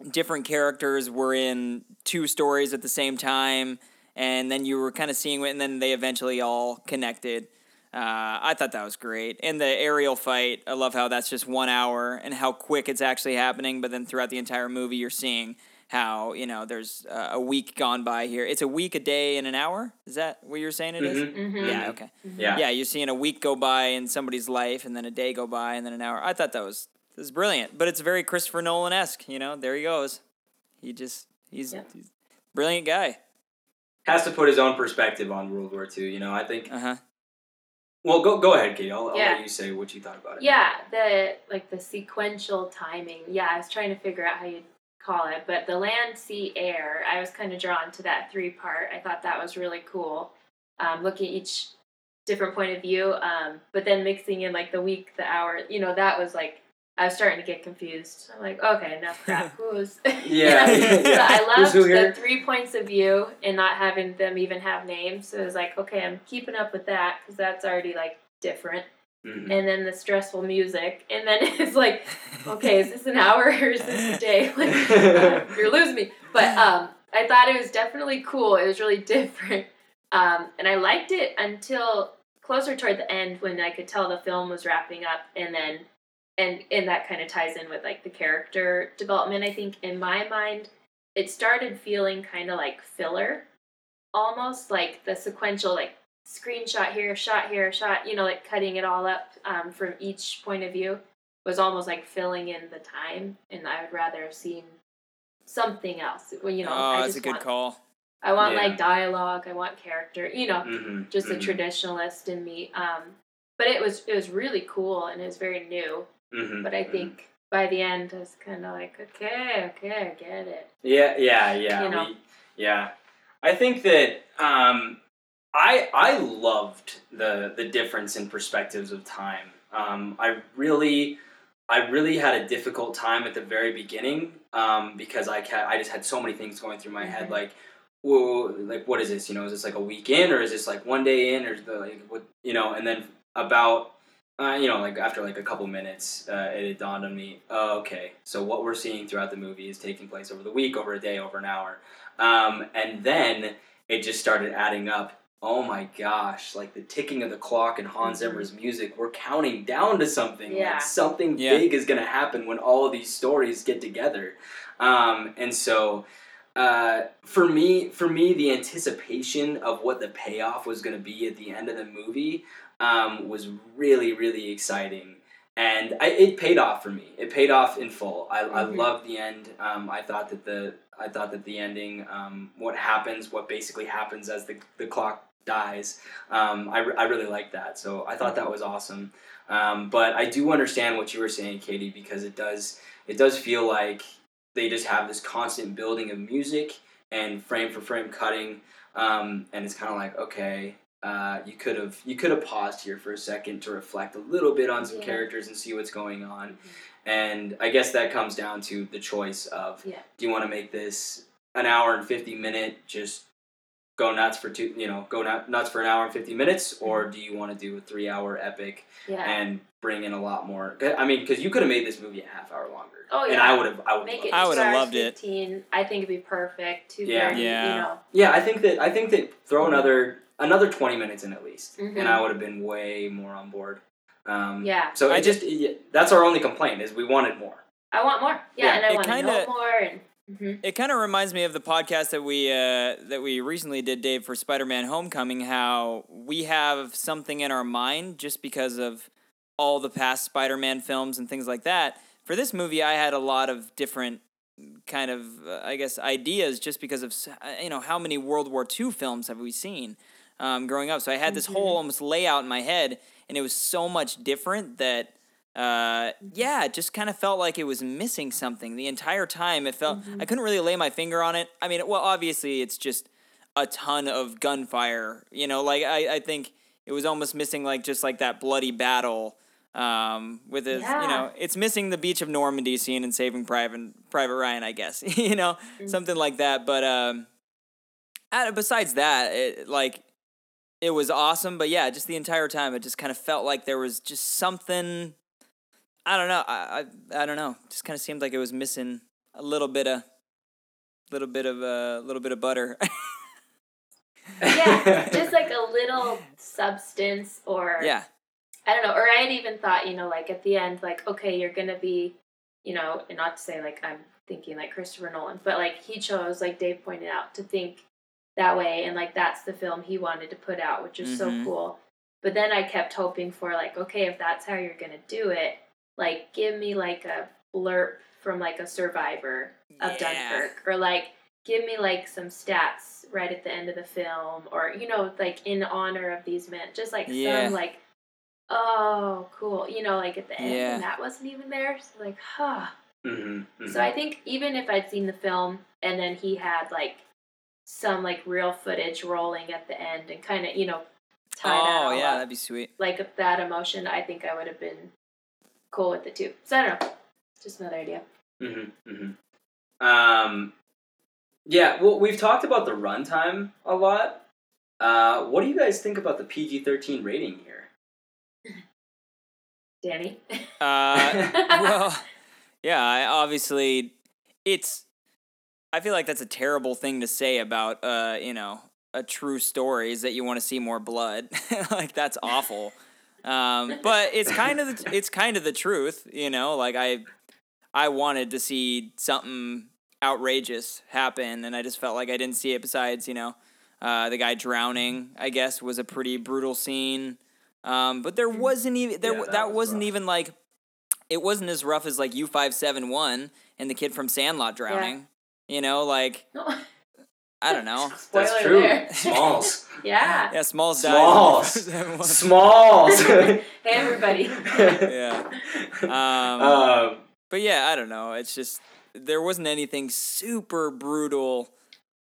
different characters were in two stories at the same time, and then you were kind of seeing it, and then they eventually all connected. Uh, I thought that was great. And the aerial fight, I love how that's just one hour and how quick it's actually happening, but then throughout the entire movie, you're seeing how you know there's uh, a week gone by here. It's a week, a day, and an hour. Is that what you're saying? It is. Mhm. Mhm. Yeah. Okay. Yeah. Yeah, you're seeing a week go by in somebody's life, and then a day go by, and then an hour. I thought that was this was brilliant, but it's very Christopher Nolan esque. You know, there he goes. He just he's, Yeah. he's a brilliant guy. Has to put his own perspective on World War II. You know, I think. Uh huh. Well, go go ahead, Katie. I'll, I'll let you say what you thought about it. Yeah, the like the sequential timing. Yeah, I was trying to figure out how you call it, but the land, sea, air. I was kind of drawn to that three part. I thought that was really cool. Um, looking at each different point of view, um, but then mixing in like the week, the hour. You know, that was like I was starting to get confused. I'm like, okay, enough crap. <laughs> Who's <laughs> Yeah, <laughs> yeah, So yeah. I loved the three points of view and not having them even have names. So it was like, okay, I'm keeping up with that because that's already like different. Mhm. And then the stressful music, and then <laughs> it's like, okay, is this an hour or is this a day? <laughs> Like, <laughs> you're losing me. But um, I thought it was definitely cool. It was really different, um, and I liked it until closer toward the end when I could tell the film was wrapping up, and then and and that kind of ties in with like the character development. I think in my mind, it started feeling kind of like filler, almost like the sequential like screenshot here, shot here, shot. You know, like cutting it all up um, from each point of view was almost like filling in the time, and I would rather have seen something else. Well, you know, oh, I that's just a good want, call. I want Yeah. like dialogue. I want character. You know, Mhm, just a mhm, traditionalist in me. Um, but it was it was really cool and it was very new. mhm, But I mhm. think by the end, I was kind of like, okay, okay, I get it. Yeah, yeah, yeah. You know? we- yeah. I think that um, I I loved the the difference in perspectives of time. Um, I really I really had a difficult time at the very beginning um, because I ca- I just had so many things going through my head Mhm. like. Whoa, like what is this? You know, is this like a week in, or is this like one day in, or is the like what? You know, and then about uh, you know, like after like a couple minutes, uh, it dawned on me. Oh, okay, so what we're seeing throughout the movie is taking place over the week, over a day, over an hour, um, and then it just started adding up. Oh my gosh! Like the ticking of the clock and Hans Mhm. Zimmer's music, we're counting down to something. Yeah. Like something Yeah. big is gonna happen when all of these stories get together, um, and so. Uh, for me, for me, the anticipation of what the payoff was going to be at the end of the movie um, was really, really exciting, and I, it paid off for me. It paid off in full. I, I Mhm. loved the end. Um, I thought that the I thought that the ending, um, what happens, what basically happens as the the clock dies. Um, I, I really like that. So I thought that was awesome. Um, but I do understand what you were saying, Katie, because it does it does feel like they just have this constant building of music and frame for frame cutting, um, and it's kind of like okay, uh, you could have you could have paused here for a second to reflect a little bit on some Yeah. characters and see what's going on, and I guess that comes down to the choice of Yeah. do you want to make this an hour and fifty minute just go nuts for two you know go nuts for an hour and 50 minutes or do you want to do a three hour epic Yeah. and bring in a lot more i mean because you could have made this movie a half hour longer Oh, and i would have i would Make it I would've hours loved it. I think it'd be perfect. Two Yeah. thirty. Yeah. You know. Yeah, I think that I think that throw another another twenty minutes in at least, Mhm. and I would have been way more on board. Um, Yeah. So I I just it, that's our only complaint is we wanted more. I want more. Yeah, Yeah. and I It want to kinda- know more. And mhm. It kind of reminds me of the podcast that we uh, that we recently did, Dave, for Spider-Man: Homecoming. How we have something in our mind just because of all the past Spider-Man films and things like that. For this movie, I had a lot of different kind of, uh, I guess, ideas just because of uh, you know how many World War II films have we seen um, growing up. So I had this whole almost layout in my head, and it was so much different that uh, yeah, it just kind of felt like it was missing something the entire time. It felt I couldn't really lay my finger on it. I mean, well, obviously it's just a ton of gunfire. You know, like I, I think it was almost missing like just like that bloody battle. Um, with it, you know, it's missing the beach of Normandy scene in Saving Private Private Ryan, I guess. <laughs> you know, something like that. But um, besides that, it, like it was awesome. But yeah, just the entire time, it just kind of felt like there was just something. I don't know. I I, I don't know. Just kind of seemed like it was missing a little bit of, little bit of a uh, little bit of butter. <laughs> yeah, <laughs> just like a little substance or yeah. I don't know. Or I had even thought, you know, like at the end, like okay, you're gonna be, you know, and not to say like I'm thinking like Christopher Nolan, but like he chose, like Dave pointed out, to think that way, and like that's the film he wanted to put out, which is so Mhm. cool. But then I kept hoping for like, okay, if that's how you're gonna do it, like give me like a blurb from like a survivor of Yeah. Dunkirk, or like give me like some stats right at the end of the film, or you know, like in honor of these men, just like Yeah. some like, oh, cool, you know, like at the end, Yeah. and that wasn't even there. So like, huh. Mm-hmm, So I think even if I'd seen the film and then he had like some like real footage rolling at the end and kind of you know tie that Oh all yeah, up, that'd be sweet. like that emotion, I think I would have been cool with it too. So I don't know, just another idea. Mm-hmm, mm-hmm. Um, yeah, well, we've talked about the runtime a lot. Uh, what do you guys think about the PG 13 rating here? <laughs> Danny. Uh, <laughs> well, yeah, I obviously, it's. I feel like that's a terrible thing to say about, uh, you know, a true story is that you want to see more blood. <laughs> like that's awful. Um, but it's kind of the, it's kind of the truth, you know. Like I, I wanted to see something outrageous happen, and I just felt like I didn't see it. Besides, you know, uh, the guy drowning, I guess, was a pretty brutal scene. Um, but there wasn't even there. Yeah, that that was wasn't rough. even like it wasn't as rough as like U five seven one and the kid from Sandlot drowning. You know, like <laughs> I don't know. <laughs> Spoiler That's true. there. <laughs> Smalls. yeah. Yeah, Smalls Smalls. died. Smalls. <laughs> Hey everybody. yeah. Um, Um, but yeah, I don't know. It's just there wasn't anything super brutal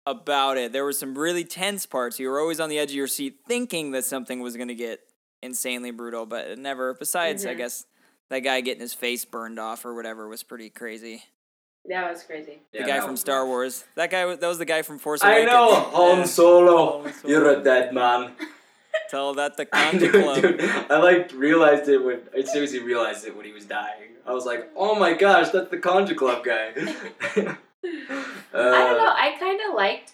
about it. There were some really tense parts. You were always on the edge of your seat thinking that something was going to get insanely brutal, but it never. Besides, I Mhm. guess that guy getting his face burned off or whatever was pretty crazy. That was crazy. The yeah, guy from Star rough. Wars. That guy. That was the guy from Force I Awakens. know, Han Yeah. Solo. Han Solo. You're a dead man. <laughs> Tell that the I Conja knew- Club. dude, I like realized it when I seriously realized it when he was dying. I was like, oh my gosh, that's the Kanjiklub guy. <laughs> <laughs> I don't know. Uh, I kind of liked,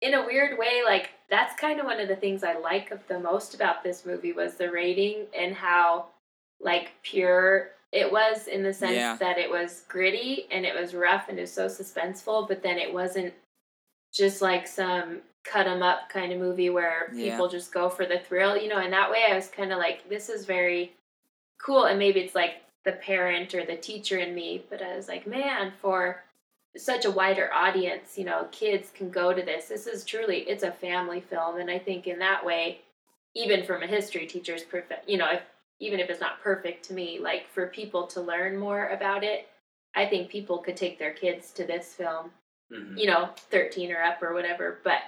in a weird way, like that's kind of one of the things I like of the most about this movie was the rating and how like pure it was in the sense Yeah. that it was gritty and it was rough and it was so suspenseful, but then it wasn't just like some cut 'em up kind of movie where Yeah. people just go for the thrill, you know. And that way, I was kind of like, this is very cool, and maybe it's like the parent or the teacher in me, but I was like, man, for such a wider audience, you know, kids can go to this. This is truly it's a family film, and I think in that way, even from a history teacher's perfect, you know, if even if it's not perfect to me, like for people to learn more about it, I think people could take their kids to this film, mhm. you know, 13 or up or whatever, but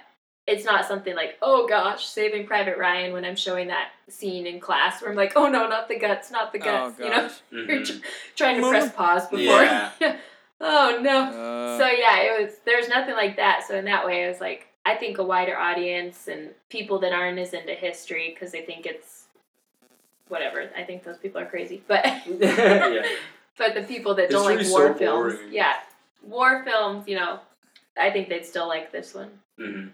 it's not something like, oh gosh, Saving Private Ryan when I'm showing that scene in class where I'm like, oh no, not the guts, not the guts, oh you know, gosh. <laughs> you're tr- trying to press pause before. Yeah. <laughs> oh no. Uh, So yeah, it was. There's nothing like that. So in that way, I was like, I think a wider audience and people that aren't as into history because they think it's whatever. I think those people are crazy. But <laughs> <laughs> yeah. but the people that don't like war so films, yeah, war films, you know, I think they'd still like this one. hmm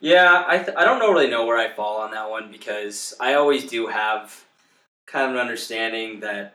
Yeah, I, th- I don't really know where I fall on that one because I always do have kind of an understanding that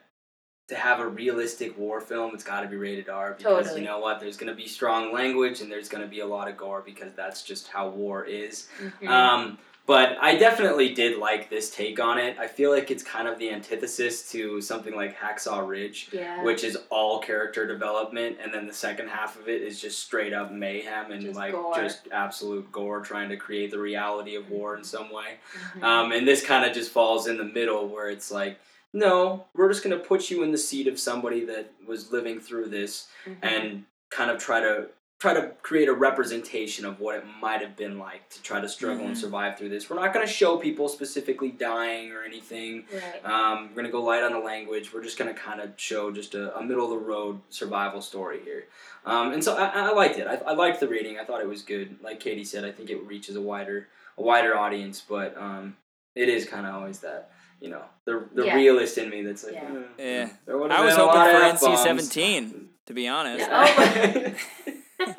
to have a realistic war film, it's got to be rated R because Totally. you know what? There's going to be strong language and there's going to be a lot of gore because that's just how war is. Mhm. Um, but I definitely did like this take on it. I feel like it's kind of the antithesis to something like Hacksaw Ridge, yeah, which is all character development, and then the second half of it is just straight up mayhem and Just like gore. just absolute gore, trying to create the reality of war in some way. Mhm. Um, and this kind of just falls in the middle where it's like, no, we're just gonna put you in the seat of somebody that was living through this Mhm. and kind of try to try to create a representation of what it might have been like to try to struggle and Mhm. survive through this. We're not going to show people specifically dying or anything. right. Um, we're going to go light on the language. We're just going to kind of show just a, a middle of the road survival story here. Um, and so I, I liked it. I, I liked the reading. I thought it was good. Like Katie said, I think it reaches a wider a wider audience, but um, it is kind of always that. You know, the the Yeah. realist in me that's like, Yeah. eh, Yeah. there I was hoping for. NC-17, to be honest. Yeah. <laughs> <laughs> <laughs>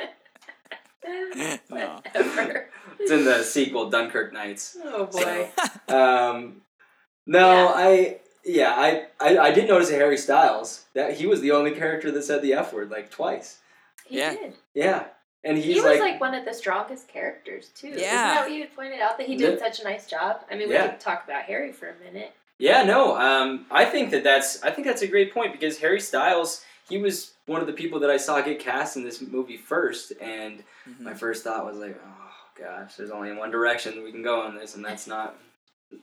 No. Whatever. It's in the sequel, Dunkirk Nights. Oh boy. <laughs> Um, no, Yeah. I yeah, I, I I did notice a Harry Styles that he was the only character that said the F word like twice. He Yeah. did. Yeah, and he's he was like, like, one of the strongest characters too. Yeah. Isn't Yeah. that what you had pointed out that he did Yeah. such a nice job? I mean, we Yeah. could talk about Harry for a minute. Yeah, no. Um, I think that that's I think that's a great point because Harry Styles he was one of the people that I saw get cast in this movie first, and Mhm. my first thought was like, oh gosh, there's only one direction we can go on this, and that's <laughs> not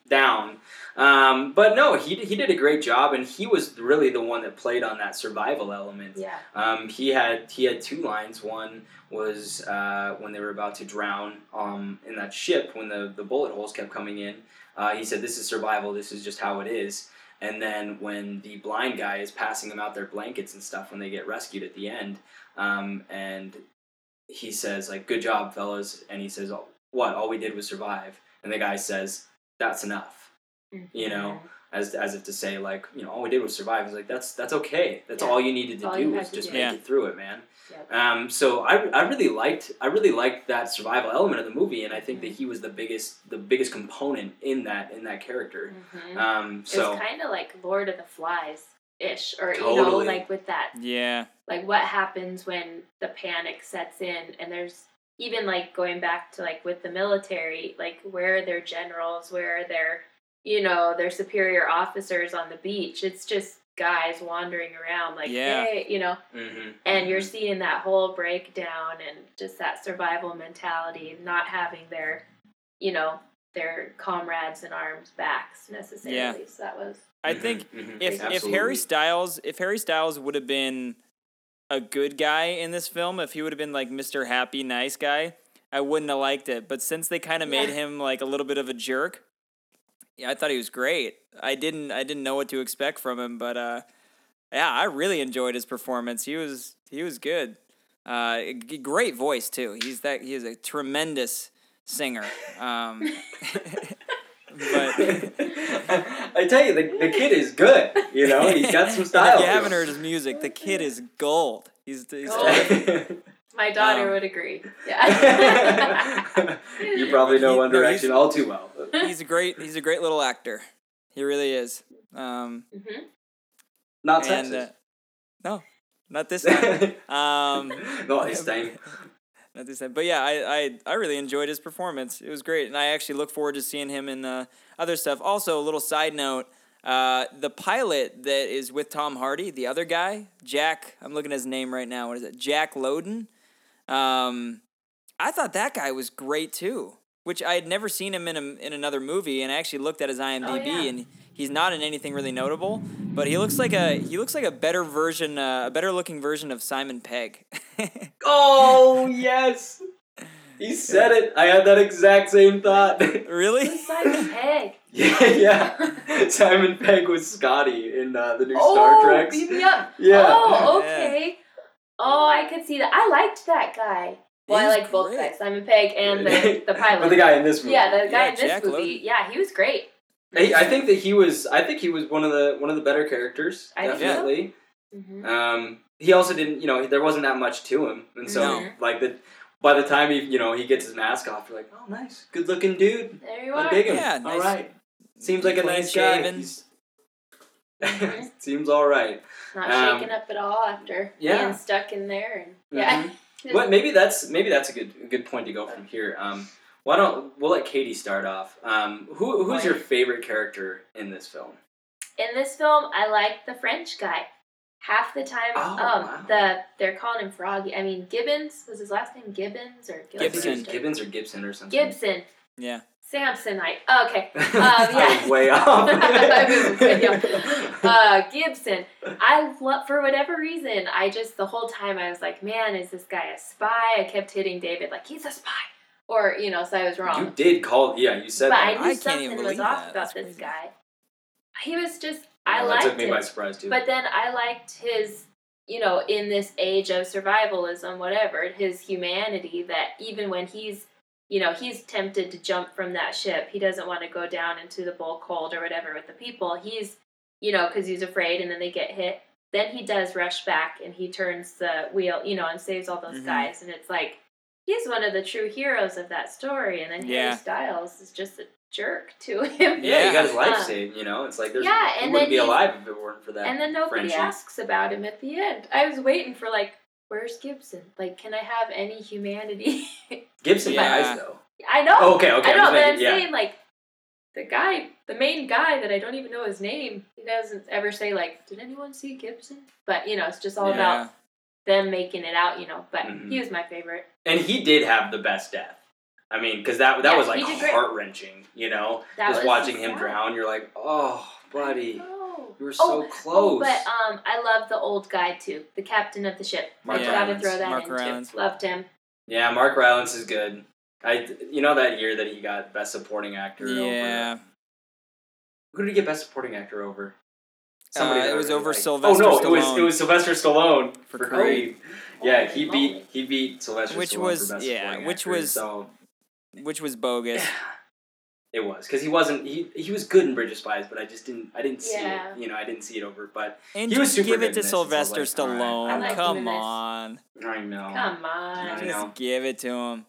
down. Um, but no, he he did a great job, and he was really the one that played on that survival element. Yeah. Um, he had he had two lines. One was uh, when they were about to drown um, in that ship when the, the bullet holes kept coming in. Uh, he said, "This is survival. This is just how it is." And then when the blind guy is passing them out their blankets and stuff when they get rescued at the end, um, and he says like, "Good job, fellas," and he says, "Oh, "What? All we did was survive." And the guy says, "That's enough." You know, as as if to say like you know all we did was survive. He's like that's that's okay. That's Yeah. all you needed to All do was to just do. make Yeah. it through it, man. Yep. Um, so I, I really liked I really liked that survival element of the movie, and I think that he was the biggest the biggest component in that in that character. Mhm. Um, It so was kind of like Lord of the Flies ish, or you know, like with that, Yeah. like what happens when the panic sets in, and there's even like going back to like with the military, like where are their generals, where are their, you know, their superior officers on the beach? It's just guys wandering around, like Yeah. hey, you know, mhm, and you're mhm. seeing that whole breakdown and just that survival mentality, not having their, you know, their comrades in arms backs necessarily. So that was I Mhm, think mhm, if if. Harry Styles if Harry Styles would have been a good guy in this film, if he would have been like Mr. Happy Nice Guy, I wouldn't have liked it. But since they kind of made him like a little bit of a jerk, yeah, I thought he was great. I didn't I didn't know what to expect from him, but uh, yeah, I really enjoyed his performance. He was he was good. Uh, great voice too. He's that he is a tremendous singer. Um, <laughs> but. <laughs> I tell you, the, the kid is good. You know, he's got some <laughs> style. If you haven't heard his music, the kid is gold. He's, he's Gold. My daughter Um, would agree. Yeah. <laughs> you probably know One Direction all too well. he's a great he's a great little actor. He really is. Um, hmm Not and sexist. uh, no, not this time. <laughs> Um, <laughs> Not this time. not this time. But yeah, I, I I really enjoyed his performance. It was great, and I actually look forward to seeing him in uh, other stuff. Also, a little side note. Uh, the pilot that is with Tom Hardy, the other guy, Jack, I'm looking at his name right now. What is it? Jack Lowden. Um, I thought that guy was great too, which I had never seen him in a, in another movie, and I actually looked at his IMDb, yeah. and he's not in anything really notable, but he looks like a he looks like a better version, uh, a better looking version of Simon Pegg. <laughs> Oh yes, he said it. I had that exact same thought. <laughs> really? Who's Simon Pegg? <laughs> yeah, yeah. Simon Pegg was Scotty in uh, the new oh, Star Trek. beat me up. Yeah. Oh, okay. Oh, I could see that. I liked that guy. Well, I He's like both great. guys, Simon Pegg and the, the pilot. But the guy in this movie. Yeah, the guy Yeah, in this Jack movie. Lowden. Yeah, he was great. I, I think that he was. I think he was one of the one of the better characters. I think so. Definitely. hmm Um, he also didn't. You know, there wasn't that much to him, and so No. like the. By the time he, you know, he gets his mask off, you're like, oh, nice, good looking dude. There you I are. dig him. Yeah, all nice. right. Seems like a nice guy. shaven. He's-. <laughs> Seems all right. Not Um, shaken up at all after yeah. being stuck in there. And yeah. Mhm. <laughs> Well, maybe that's maybe that's a good good point to go from here. Um, why don't we'll let Katie start off? Um, who who's your favorite character in this film? in this film, I like the French guy. Half the time, Oh, um, wow. the they're calling him Froggy. I mean Gibbons was his last name Gibbons or I think it's Gibson. Gibbons or Gibson or something. Gibson. Yeah. Samsonite. Okay. <laughs> Um, I yeah. way <laughs> off. I was way off. <laughs> Uh, Gibson. I love for whatever reason. I just the whole time I was like, man, is this guy a spy? I kept hitting David like he's a spy, or you know, so I was wrong. you did call. Yeah, you said but that. I knew I can't something even was off that. about That's this crazy. guy. He was just. I Well, liked that took me him. by surprise too. But then I liked his, you know, in this age of survivalism, whatever, his humanity that even when he's, you know, he's tempted to jump from that ship, he doesn't want to go down into the bulk hold or whatever with the people. He's, you know, because he's afraid and then they get hit. Then he does rush back and he turns the wheel, you know, and saves all those Mhm. guys. And it's like, he's one of the true heroes of that story. And then Yeah. Harry Styles is just a jerk to <laughs> him. yeah, he got his life Uh, saved. You know, it's like there's yeah, and he wouldn't then be alive if it weren't for that. and then nobody friendship. asks about him at the end. I was waiting for like, where's Gibson? Like, can I have any humanity? <laughs> Gibson Yeah. dies though. I know. Oh, okay, okay. I know, was but I'm yeah. saying like the guy, the main guy that I don't even know his name. He doesn't ever say like, "Did anyone see Gibson?" But you know, it's just all Yeah. about them making it out. You know, but Mhm. he was my favorite. And he did have the best death. I mean, because that that Yeah, was like he did great. heart wrenching. You know, That just was watching him sad. drown, you're like, oh, buddy, Oh. you were so Oh, close. Oh, but um, I love the old guy too, the captain of the ship. Mark I gotta Rylance. throw that Mark in Rylance. too. Loved him. yeah, Mark Rylance is good. I, you know, that year that he got Best Supporting Actor. Yeah. Over, who did he get Best Supporting Actor over? Uh, it was over liked. Sylvester Oh no, it was it was Sylvester Stallone For for, Creed. Creed. Yeah, he beat he beat Sylvester Which Stallone was- for Best yeah, Supporting which Actor, was- so which was bogus. It was because he wasn't he he was good in Bridge of Spies, but I just didn't I didn't see Yeah. it. You know, I didn't see it over. But And He was just super give good it in to this, and so I Sylvester like. Stallone. I liked him Come in this. on. I know. Come I on. know. Just give it to him.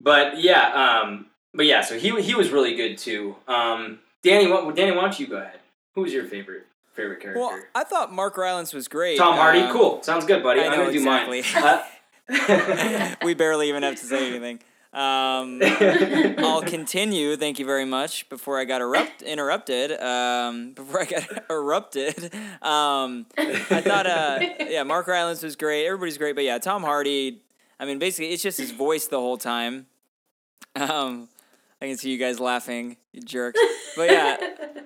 But yeah, um, but yeah, so he he was really good too. Um, Danny, what Danny, why don't you go ahead? Who was your favorite favorite character? Well, I thought Mark Rylance was great. Tom Hardy, Um, cool, sounds good, buddy. I I'm gonna do mine. Uh, <laughs> <laughs> we barely even have to say anything. Um, <laughs> I'll continue. Thank you very much. Before I got erupt- interrupted, um, <laughs> before I got erupted, um, I thought, uh, yeah, <laughs> Mark Rylance was great. Everybody's great, but yeah, Tom Hardy. I mean, basically, it's just his voice the whole time. Um, I can see you guys laughing, you jerks. But yeah,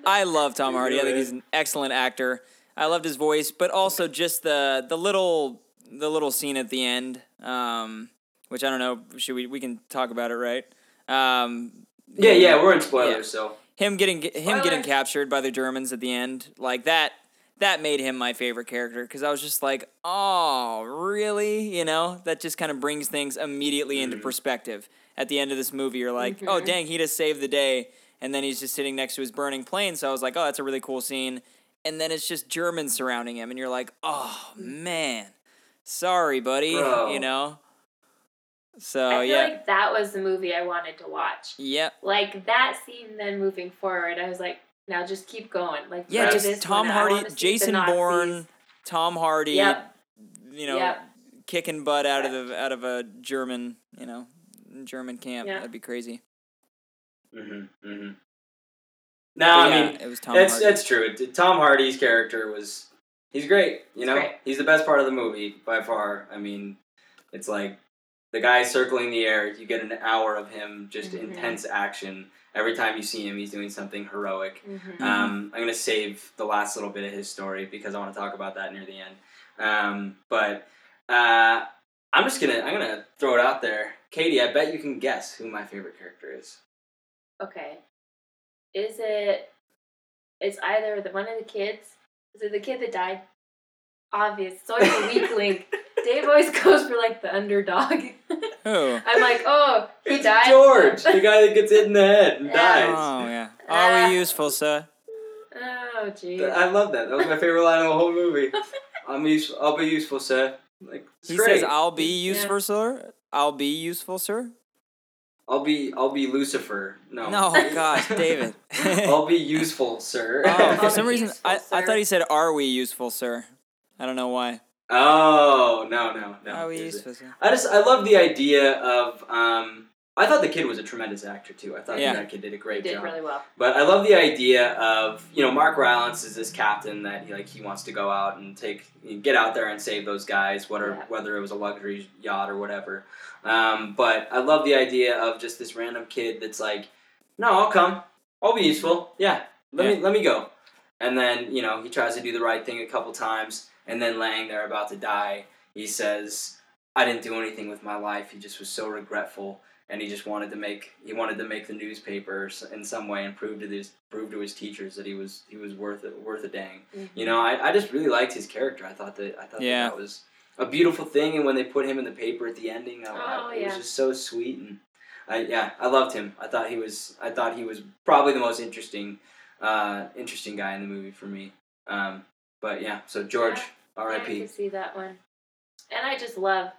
I love Tom Hardy. I think he's an excellent actor. I loved his voice, but also just the the little the little scene at the end, um, which I don't know. Should we we can talk about it, right? Um, yeah, yeah, we're in spoilers, Yeah. so him getting him getting captured by the Germans at the end, like that. That made him my favorite character because I was just like, oh, really? You know, that just kind of brings things immediately into Mhm. perspective. At the end of this movie, you're like, oh, Mhm. dang, he just saved the day. And then he's just sitting next to his burning plane. So I was like, oh, that's a really cool scene. And then it's just Germans surrounding him. And you're like, oh, man. Sorry, buddy. Bro. You know? So, I feel yeah. like that was the movie I wanted to watch. Yep. Like that scene, then moving forward, I was like, now just keep going. Like Yeah, just Tom Hardy, wanna see the Jason Bourne, Tom Hardy, Yep. you know, Yep. kicking butt out of the out of a German, you know, German camp. Yeah. That'd be crazy. hmm hmm No, But I mean it was Tom that's Hardy. that's true. T- Tom Hardy's character was he's great. You He's know, great. he's the best part of the movie by far. I mean, it's like the guy circling the air. You get an hour of him just Mhm. intense action. Every time you see him, he's doing something heroic. Mhm. Um, I'm gonna save the last little bit of his story because I want to talk about that near the end. Um, but uh, I'm just gonna I'm gonna throw it out there, Katie. I bet you can guess who my favorite character is. Okay. Is it? It's either the one of the kids. Is it the kid that died? Obvious. It's always the weak link. <laughs> Dave always <laughs> goes for like the underdog. <laughs> Who? I'm like, oh, he It's died. George, the <laughs> guy that gets hit in the head and Yeah. dies. Oh yeah. Are Ah. we useful, sir? Oh, geez. I love that. That was my favorite line of the whole movie. I'm use- I'll be useful, sir. Like it's He great. says, "I'll be Yeah. useful, sir. I'll be useful, sir." I'll be I'll be Lucifer. No. No, gosh, David. I'll be useful, sir. oh, for some reason, useful, I, I thought he said, "Are we useful, sir?" I don't know why. Oh no no no. Are we There's useful. I just I love the idea of um. I thought the kid was a tremendous actor too. I thought Yeah. that kid did a he great did job. really well. But I love the idea of you know Mark Rylance is this captain that he, like he wants to go out and take get out there and save those guys, whether Yeah. whether it was a luxury yacht or whatever. Um, but I love the idea of just this random kid that's like, no, I'll come, I'll be useful, yeah, let me let me go. And then you know he tries to do the right thing a couple times, and then laying there about to die, he says, I didn't do anything with my life. He just was so regretful and he just wanted to make he wanted to make the newspapers in some way and prove to his prove to his teachers that he was he was worth it worth a dang. Mm-hmm. You know, I, I just really liked his character. I thought that I thought Yeah. that, that was a beautiful thing. And when they put him in the paper at the ending, I, I- Oh, it was just so sweet. And I yeah, I loved him. I thought he was I thought he was probably the most interesting uh, interesting guy in the movie for me. Um, but yeah, so George, Yeah, R.I.P. can see that one. And I just love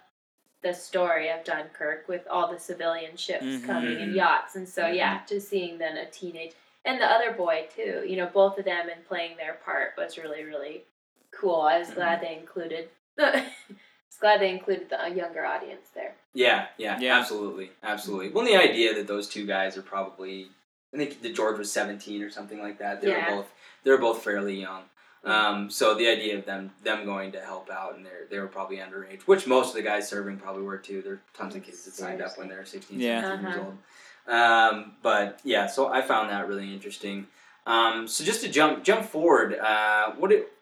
the story of Dunkirk with all the civilian ships Mhm. coming and yachts. And so, yeah, just seeing then a teenage and the other boy too. You know, both of them and playing their part was really, really cool. I was glad they included Just <laughs> glad they included the younger audience there. Yeah, yeah, Yeah. absolutely, absolutely. Well, the idea that those two guys are probably, I think the George was seventeen or something like that. They Yeah. were both, they were both fairly young. Um, so the idea of them them going to help out and they're they were probably underage, which most of the guys serving probably were too. There are tons of kids that signed up when they were 16, Yeah. 17 years Uh-huh. old. Um, but yeah, so I found that really interesting. Um, so just to jump jump forward, uh, what it,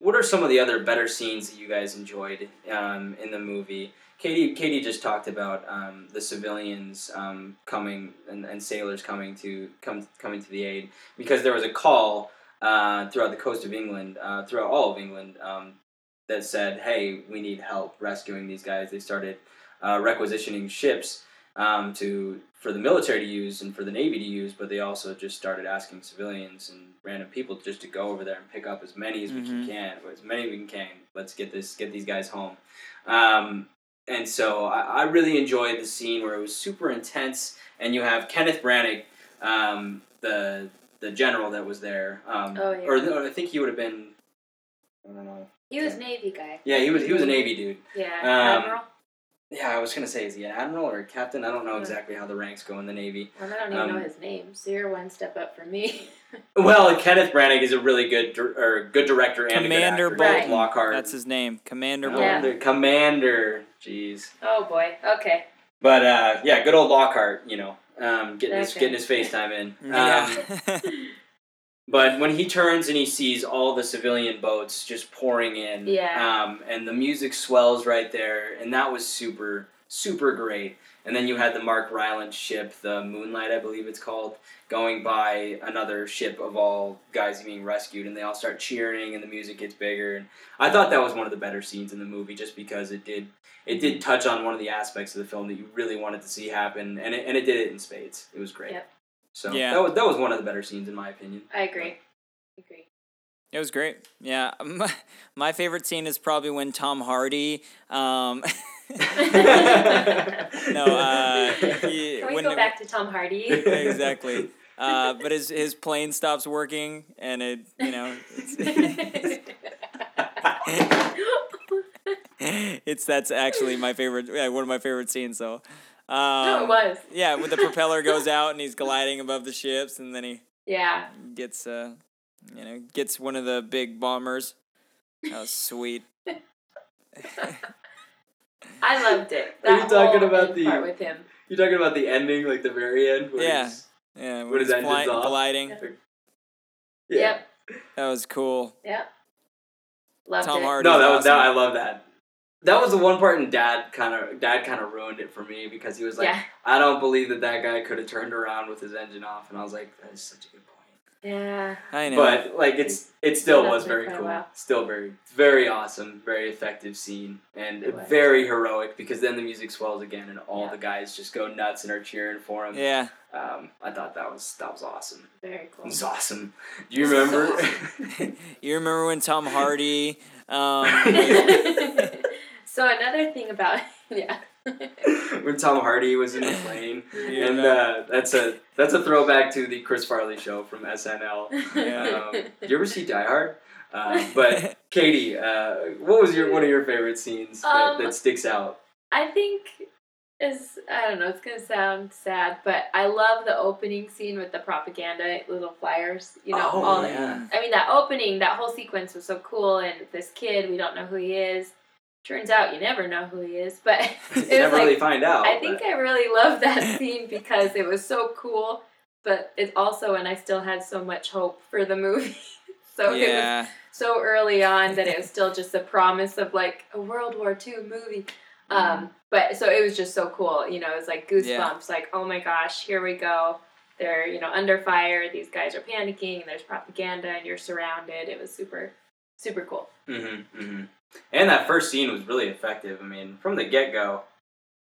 what are some of the other better scenes that you guys enjoyed um, in the movie? Katie, Katie just talked about um, the civilians um, coming and, and sailors coming to come coming to the aid because there was a call uh, throughout the coast of England, uh, throughout all of England, um, that said, "Hey, we need help rescuing these guys." They started uh, requisitioning ships um, to for the military to use and for the navy to use, but they also just started asking civilians and random people just to go over there and pick up as many as we Mhm. can, as many we can. Let's get this, get these guys home. Um, and so I, I really enjoyed the scene where it was super intense, and you have Kenneth Branagh, um, the the general that was there, um, Oh, yeah. or, or I think he would have been. I don't know. He was Navy guy. Yeah, he was. He was a Navy dude. Yeah, Um, Admiral. Yeah, I was gonna say, is he an admiral or a captain? I don't know exactly how the ranks go in the Navy. Well, I don't even um, know his name, so you're one step up from me. <laughs> Well, Kenneth Branagh is a really good dir- or good director and Commander a good actor. Bolton. Lockhart. That's his name, Commander Yeah. Bolton. Commander. Commander. Jeez. oh boy. Okay. But uh, yeah, good old Lockhart. You know, um, getting his getting his FaceTime in. <laughs> Um, But when he turns and he sees all the civilian boats just pouring in, Yeah. um, and the music swells right there, and that was super, super great. And then you had the Mark Rylance ship, the Moonlight, I believe it's called, going by another ship of all guys being rescued, and they all start cheering, and the music gets bigger. And I thought that was one of the better scenes in the movie, just because it did, it did touch on one of the aspects of the film that you really wanted to see happen, and it, and it did it in spades. It was great. Yep. So Yeah. that was that was one of the better scenes in my opinion. I agree. agree. It was great. Yeah, <laughs> my, my favorite scene is probably when Tom Hardy. Um, <laughs> <laughs> no, uh, <laughs> he, Can we when go it- back to Tom Hardy? exactly. <laughs> Uh, but his his plane stops working, and it you know it's, it's that's actually my favorite. Yeah, one of my favorite scenes. So. Um, no, it was. Yeah, when the propeller goes out and he's gliding above the ships, and then he Yeah. gets uh, you know, gets one of the big bombers. That was sweet. I loved it. Are you That talking whole about the- part with him? You're talking about the ending, like the very end. where Yeah. he's- Yeah, What when is he's that, fly- just off? gliding. Yeah. Yep. That was cool. Yep. Loved Tom it. Hardy. No, that was that. I love that. That was the one part, and Dad kind of Dad kind of ruined it for me because he was like, yeah. "I don't believe that that guy could have turned around with his engine off," and I was like, "That is such a good point." Yeah. I know. But like, it's it still Stood was very cool. well. Still very very awesome, very effective scene, and It very heroic because then the music swells again, and all Yeah. the guys just go nuts and are cheering for him. yeah. Um, I thought that was that was awesome. Very cool. It was awesome. Do you remember? <laughs> you remember when Tom Hardy? Um, <laughs> so another thing about <laughs> yeah. <laughs> when Tom Hardy was in the plane, <laughs> Yeah. and uh, that's a that's a throwback to the Chris Farley show from SNL. Yeah. Um, you ever see Die Hard? Uh, but <laughs> Katie, uh, what was your one of your favorite scenes that, Um, that sticks out? I think is I don't know. It's gonna sound sad, but I love the opening scene with the propaganda little flyers. You know, Oh, all the. I mean, that opening, that whole sequence was so cool, and this kid, we don't know who he is. Turns out you never know who he is, but <laughs> You never like, really find out. I think I really loved that <laughs> scene because it was so cool, but it's also, and I still had so much hope for the movie. <laughs> so it was so early on that it was still just a promise of like a World War II movie. Um, but so it was just so cool, you know, it was like goosebumps, Yeah. like, oh my gosh, here we go. They're, you know, under fire, these guys are panicking, there's propaganda, and you're surrounded. It was super, super cool. Mm-hmm, mm-hmm. And that first scene was really effective. I mean, from the get go,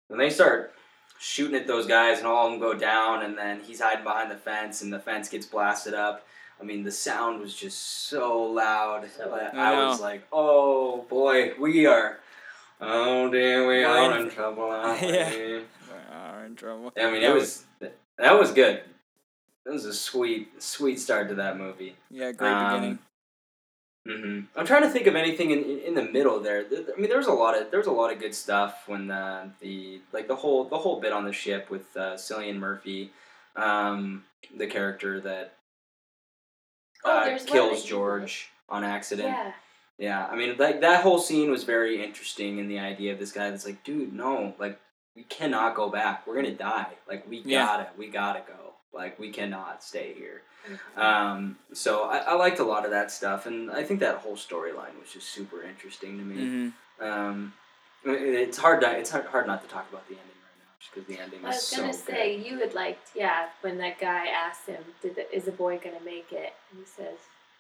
when they start shooting at those guys and all of them go down, and then he's hiding behind the fence, and the fence gets blasted up. I mean, the sound was just so loud. That I I was like, "Oh boy, we are, oh dear, we We're in- in trouble." <laughs> Aren't Yeah. we?" We are in trouble. I mean, it was that was good. It was a sweet, sweet start to that movie. Yeah, great Um, beginning. Hmm I'm trying to think of anything in, in, in the middle there. I mean, there's a lot of there's a lot of good stuff when the the like the whole the whole bit on the ship with uh, Cillian Murphy, um, the character that Oh, uh, there's one kills George on accident. Yeah. Yeah, I mean, like that whole scene was very interesting, and the idea of this guy that's like, dude, no, like we cannot go back. We're gonna die. Like we Yeah. gotta, we gotta go. Like we cannot stay here. Mm-hmm. Um, so I, I liked a lot of that stuff, and I think that whole storyline was just super interesting to me. hmm Um, it's hard to, it's hard, hard not to talk about the ending right now, just because the ending I is was so gonna good. say you would liked yeah when that guy asked him did the, is the boy gonna make it and he says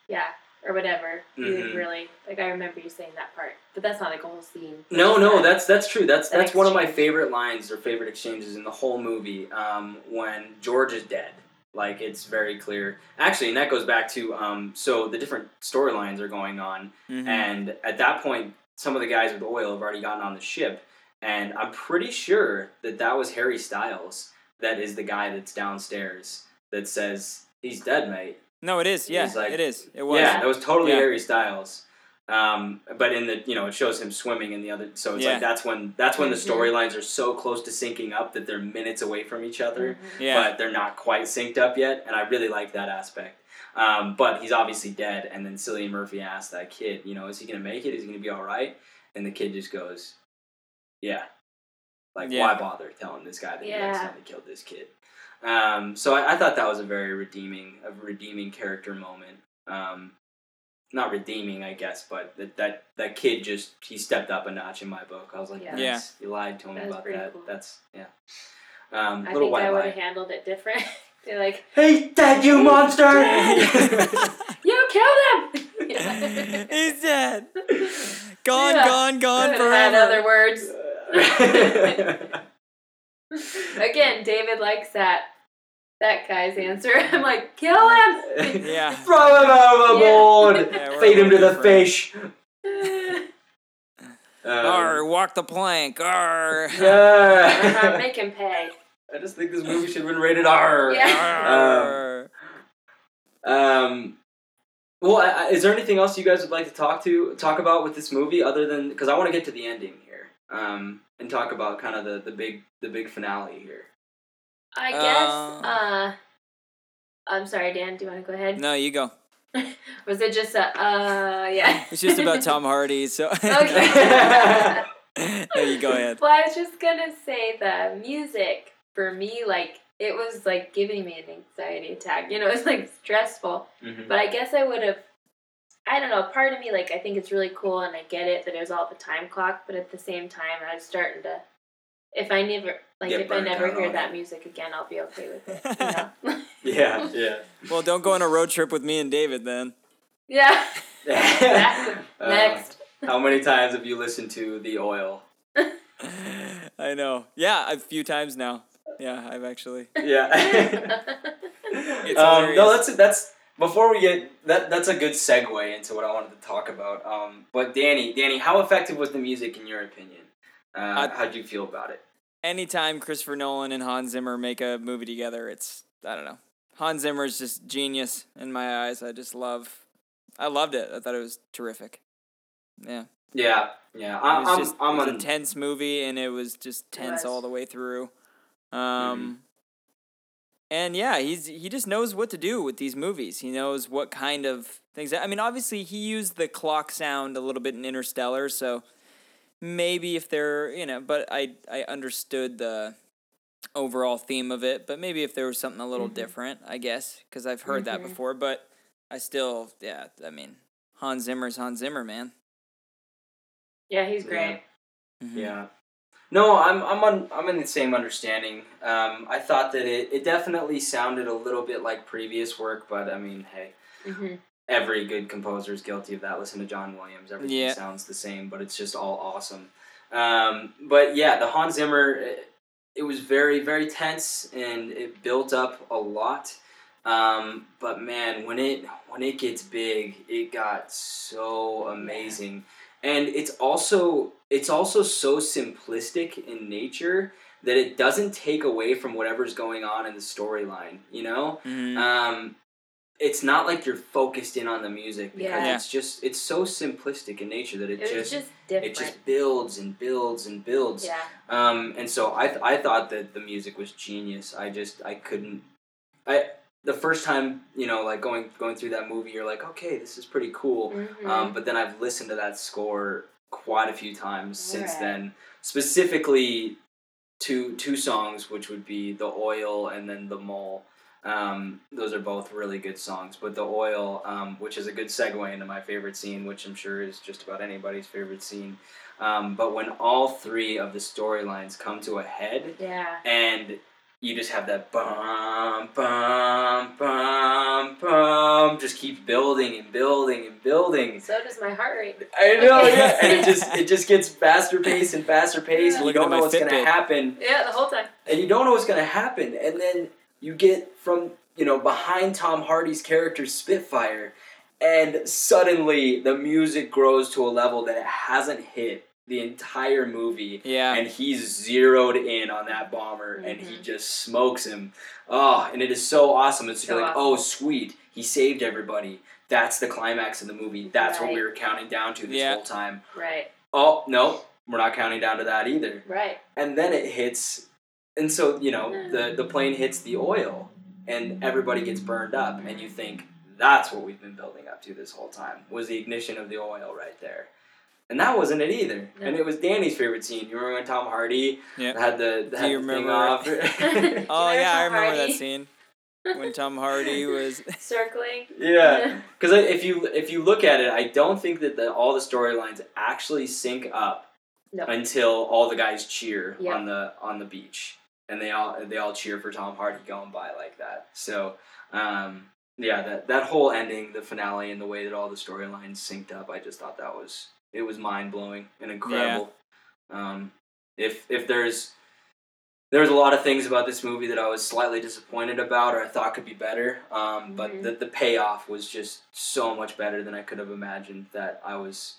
yeah or whatever you Mhm. would really like I remember you saying that part but that's not like a whole scene No, no, that- that's that's true. That's that that's one of my favorite lines or favorite exchanges in the whole movie. Um, when George is dead, like it's very clear. Actually, and that goes back to um, so the different storylines are going on, hmm and at that point, some of the guys with oil have already gotten on the ship, and I'm pretty sure that that was Harry Styles. That is the guy that's downstairs that says he's dead, mate. No, it is. Yeah, like- it is. It was. Yeah, that was totally Yeah. Harry Styles. Um, but in the you know it shows him swimming in the other, so it's Yeah. like that's when that's when the Mhm. storylines are so close to syncing up that they're minutes away from each other, Mhm. Yeah. but they're not quite synced up yet, and I really like that aspect. Um, but he's obviously dead, and then Cillian Murphy asked that kid, you know, is he gonna make it? Is he gonna be all right? And the kid just goes, yeah. Like, Yeah. why bother telling this guy that he Yeah. accidentally killed this kid? Um, so I, I thought that was a very redeeming, a redeeming character moment. Um, not redeeming, I guess, but that, that that kid just he stepped up a notch in my book. I was like, Yeah. Yeah. You lied to him That about that. cool. That's yeah. Um, I little think white I would have handled it different <laughs> They're like Hey, Dad, you <laughs> monster! <laughs> you killed him Yeah. He's dead. Gone, Yeah. gone, gone Could've forever. had other words again David likes that that guy's answer <laughs> I'm like kill him <laughs> Yeah. Throw him overboard! Yeah, Feed him to the fish! <laughs> Um, Arr, walk the plank. Arr. yeah. make him pay I just think this movie should have been rated R. Yeah. Arr. Um, well, I, I- is there anything else you guys would like to talk to talk about with this movie other than because I want to get to the ending here um, and talk about kind of the, the big the big finale here. I guess Uh. uh I'm sorry Dan do you want to go ahead No, you go. <laughs> was it just a uh yeah <laughs> It's just about Tom Hardy, so. <laughs> okay no, you go ahead. Well, I was just gonna say the music for me, like it was like giving me an anxiety attack. You know, it's like stressful. Mm-hmm. But I guess I would have. I don't know. Part of me, like, I think it's really cool, and I get it that it was all the time clock. But at the same time, I was starting to. If I never, like, Get if I never hear that it. music again, I'll be okay with it. You <laughs> know? <laughs> Yeah, yeah. Well, don't go on a road trip with me and David then. yeah. <laughs> Exactly. Uh, Next. how many times have you listened to The Oil? I know. Yeah, a few times now. Yeah, I've actually. Yeah. It's um, no, hilarious. that's that's before we get that. That's a good segue into what I wanted to talk about. Um, but Danny, Danny, how effective was the music in your opinion? Uh, I- how'd you feel about it? Anytime Christopher Nolan and Hans Zimmer make a movie together, it's I don't know. Hans Zimmer is just genius in my eyes. I just love. I loved it. I thought it was terrific. Yeah, Yeah, yeah. it I'm, was I'm, just I'm it was on. a tense movie, and it was just tense was. all the way through. Mm-hmm. Um, and yeah, he's he just knows what to do with these movies. He knows what kind of things. I mean, obviously, he used the clock sound a little bit in Interstellar, so maybe if they're you know, but I I understood the overall theme of it. But maybe if there was something a little Mhm. different, I guess, because I've heard that Mhm. before. But I still, yeah, I mean, Hans Zimmer's Hans Zimmer, man. yeah, he's great. Mhm. Yeah. No, I'm I'm on I'm in the same understanding. Um, I thought that it, it definitely sounded a little bit like previous work, but I mean, hey, hmm every good composer is guilty of that. Listen to John Williams; everything Yeah. sounds the same, but it's just all awesome. Um, but yeah, the Hans Zimmer, it, it was very very tense and it built up a lot. Um, but man, when it when it gets big, it got so amazing, and it's also it's also so simplistic in nature that it doesn't take away from whatever's going on in the storyline. You know, Mhm. um, it's not like you're focused in on the music because Yeah. it's just it's so simplistic in nature that it, It just, just it just builds and builds and builds. yeah. Um, and so I, th- I thought that the music was genius. I just I couldn't. I the first time you know like going going through that movie, you're like, okay, this is pretty cool. Mhm. Um, but then I've listened to that score quite a few times since Alright. then. Specifically, two two songs, which would be the oil and then the mole. Um, those are both really good songs. But the oil, um, which is a good segue into my favorite scene, which I'm sure is just about anybody's favorite scene. Um, but when all three of the storylines come to a head, yeah. and you just have that bum bum bum bum just keeps building and building and building. So does my heart rate. I know, yeah, <laughs> and it just it just gets faster paced and faster paced. and You don't know my what's gonna happen, Yeah, the whole time. and you don't know what's gonna happen, and then you get from you know behind Tom Hardy's character Spitfire, and suddenly the music grows to a level that it hasn't hit the entire movie Yeah. and he's zeroed in on that bomber and he Mhm. just smokes him. Oh, and it is so awesome. It's So you're like, awesome. oh, sweet, he saved everybody. That's the climax of the movie. That's what we were counting down to this Yeah. whole time. Right. Oh no, we're not counting down to that either. Right. And then it hits, and so you know the hmm. the plane hits the oil, and everybody gets burned up, and you think that's what we've been building up to this whole time was the ignition of the oil right there. And that wasn't it either. No. And it was Danny's favorite scene. You remember when Tom Hardy Yeah. had the, Do had you the remember thing off? <laughs> <laughs> Oh Remember yeah, I Tom remember that scene when Tom Hardy <laughs> was. Circling. yeah, because if you if you look at it, I don't think that the, all the storylines actually sync up No. until all the guys cheer Yeah. on the on the beach, and they all they all cheer for Tom Hardy going by like that. So. Um, yeah, that that whole ending, the finale, and the way that all the storylines synced up, I just thought that was it was mind blowing and incredible. Um, if if there's there's a lot of things about this movie that I was slightly disappointed about or I thought could be better, um, but Mhm. the the payoff was just so much better than I could have imagined. That I was,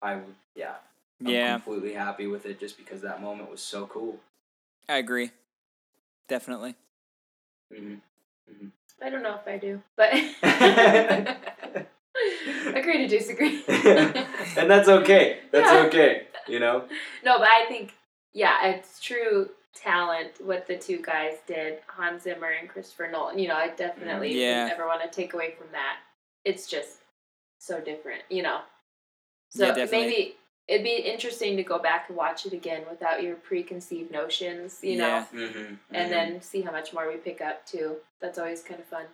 I w- yeah, I'm Yeah, completely happy with it just because that moment was so cool. I agree. Definitely. hmm I don't know if I do, but <laughs> agree to disagree. <laughs> and that's okay. That's Yeah. okay. You know. no, but I think yeah, it's true talent what the two guys did, Hans Zimmer and Christopher Nolan. You know, I definitely Yeah. never want to take away from that. It's just so different, you know. So Yeah, maybe it'd be interesting to go back and watch it again without your preconceived notions, you know, Yeah. Mm-hmm. and then see how much more we pick up too. That's always kind of fun.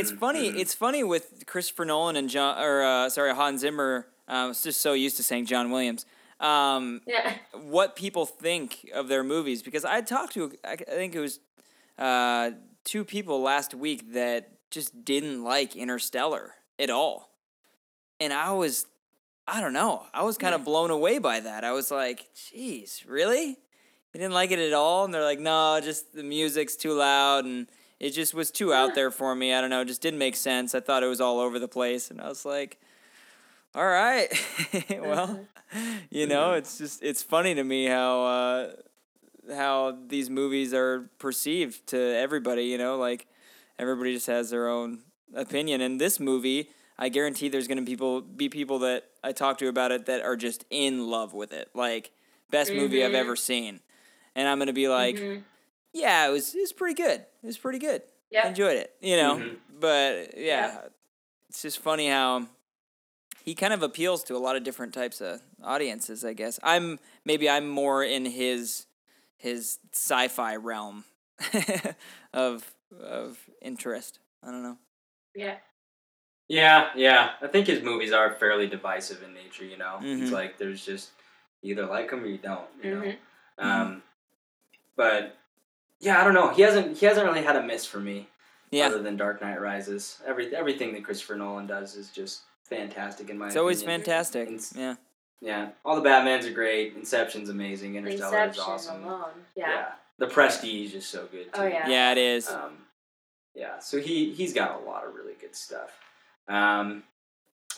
It's funny. It's funny with Christopher Nolan and John, or uh, sorry, Hans Zimmer. Um, I was just so used to saying John Williams. Um, Yeah. what people think of their movies because I talked to I I think it was uh, two people last week that just didn't like Interstellar at all, and I was I don't know I was kind of blown away by that. I was like, "Jeez, really? You didn't like it at all?" And they're like, "No, just the music's too loud and." It just was too out there for me. I don't know. It just didn't make sense. I thought it was all over the place, and I was like, "All right, <laughs> well, you know, it's just it's funny to me how uh, how these movies are perceived to everybody. You know, like everybody just has their own opinion. And this movie, I guarantee there's gonna people be people that I talk to about it that are just in love with it, like best movie I've ever seen. And I'm gonna be like, Mhm. yeah, it was it was pretty good. It was pretty good. I enjoyed it. You know, Mhm. but yeah, it's just funny how he kind of appeals to a lot of different types of audiences. I guess I'm maybe I'm more in his his sci-fi realm <laughs> of of interest. I don't know. Yeah. Yeah, yeah. I think his movies are fairly divisive in nature. You know, it's Mhm. like there's just you either like him or you don't. You Mhm. know. Um, but yeah, I don't know. He hasn't he hasn't really had a miss for me. Yeah, Other than Dark Knight Rises, every everything that Christopher Nolan does is just fantastic in my. it's always fantastic. It's- Yeah, Yeah, all the Batman's are great. Inception's amazing. Interstellar is awesome. alone. Yeah. The Prestige is so good too. Oh, yeah. yeah, it is. Um, yeah, so he he's got a lot of really good stuff. Um,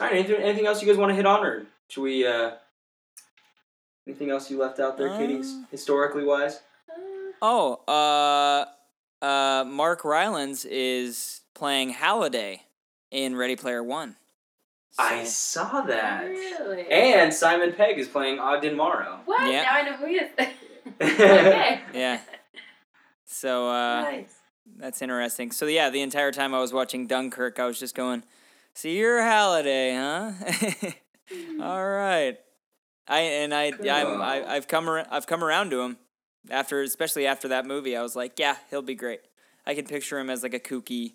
all right, anything, anything else you guys want to hit on, or should we? Uh, anything else you left out there, Katie, Uh, historically wise? Oh, uh, uh, Mark Rylance is playing Halliday in Ready Player One. I saw that. Really? And Simon Pegg is playing Ogden Morrow. what? Yeah. Now I know who he is. <laughs> okay. yeah. So uh, nice. that's interesting. So yeah, the entire time I was watching Dunkirk, I was just going, "See your Halliday, huh?" <laughs> All right. I and I, yeah, I'm, I I've come ar- I've come around to him after, especially after that movie. I was like, yeah, he'll be great. I can picture him as like a kooky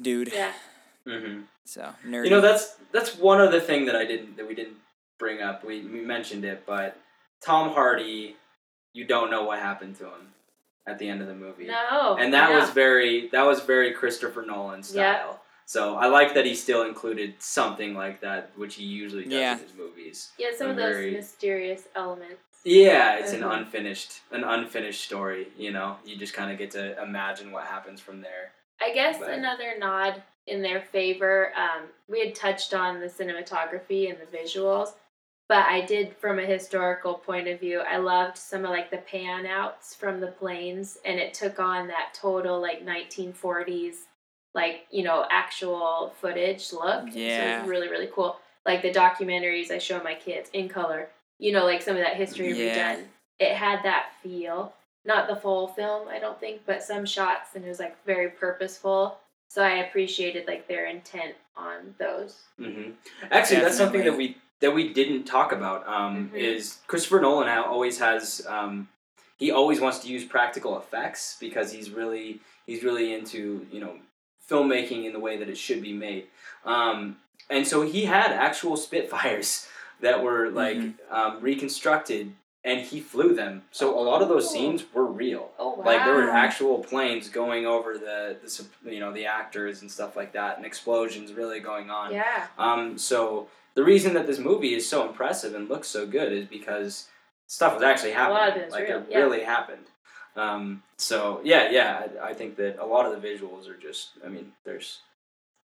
dude. Yeah. hmm So nerdy. You know, that's that's one other thing that I didn't that we didn't bring up. We, we mentioned it, but Tom Hardy, you don't know what happened to him at the end of the movie. No. and that yeah. was very that was very Christopher Nolan style. Yeah. So I like that he still included something like that, which he usually does Yeah. in his movies. Yeah, some of those very- mysterious elements. Yeah, it's an Mhm. unfinished an unfinished story. You know, you just kind of get to imagine what happens from there. I guess But- another nod in their favor. Um, we had touched on the cinematography and the visuals, but I did, from a historical point of view, I loved some of like the pan outs from the planes, and it took on that total like 1940s, like you know, actual footage look. So Yeah. was really really cool. Like the documentaries I show my kids in color. You know, like some of that history Yeah. redone. It had that feel not the full film i don't think but some shots and it was like very purposeful so i appreciated like their intent on those Mm-hmm. Actually, that's something that we that we didn't talk about. Um, Mhm. Is Christopher Nolan always has um, he always wants to use practical effects because he's really he's really into you know filmmaking in the way that it should be made. Um, and so he had actual Spitfires <laughs> that were like Mhm. um, reconstructed, and he flew them. So a lot of those Oh. scenes were real. oh wow Like there were actual planes going over the, the you know the actors and stuff like that, and explosions really going on. yeah Um, so the reason that this movie is so impressive and looks so good is because stuff was actually happening. lot of it is like real, it yeah. really happened. Um, so yeah, yeah, I, I think that a lot of the visuals are just. I mean, there's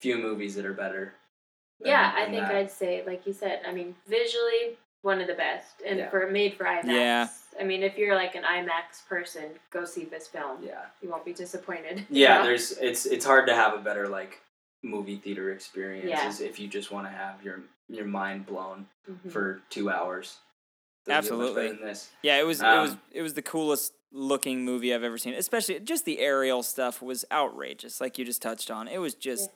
few movies that are better. than- yeah i think that. i'd say like you said i mean visually one of the best and Yeah. for made for imax Yeah. i mean if you're like an imax person go see this film Yeah, you won't be disappointed yeah. <laughs> You know? There's it's it's hard to have a better like movie theater experience Yeah. if you just want to have your your mind blown Mhm. for two hours. Doesn't get much better Absolutely. this. Yeah, it was it Um, was it was the coolest looking movie I've ever seen. Especially just the aerial stuff was outrageous, like you just touched on. It was just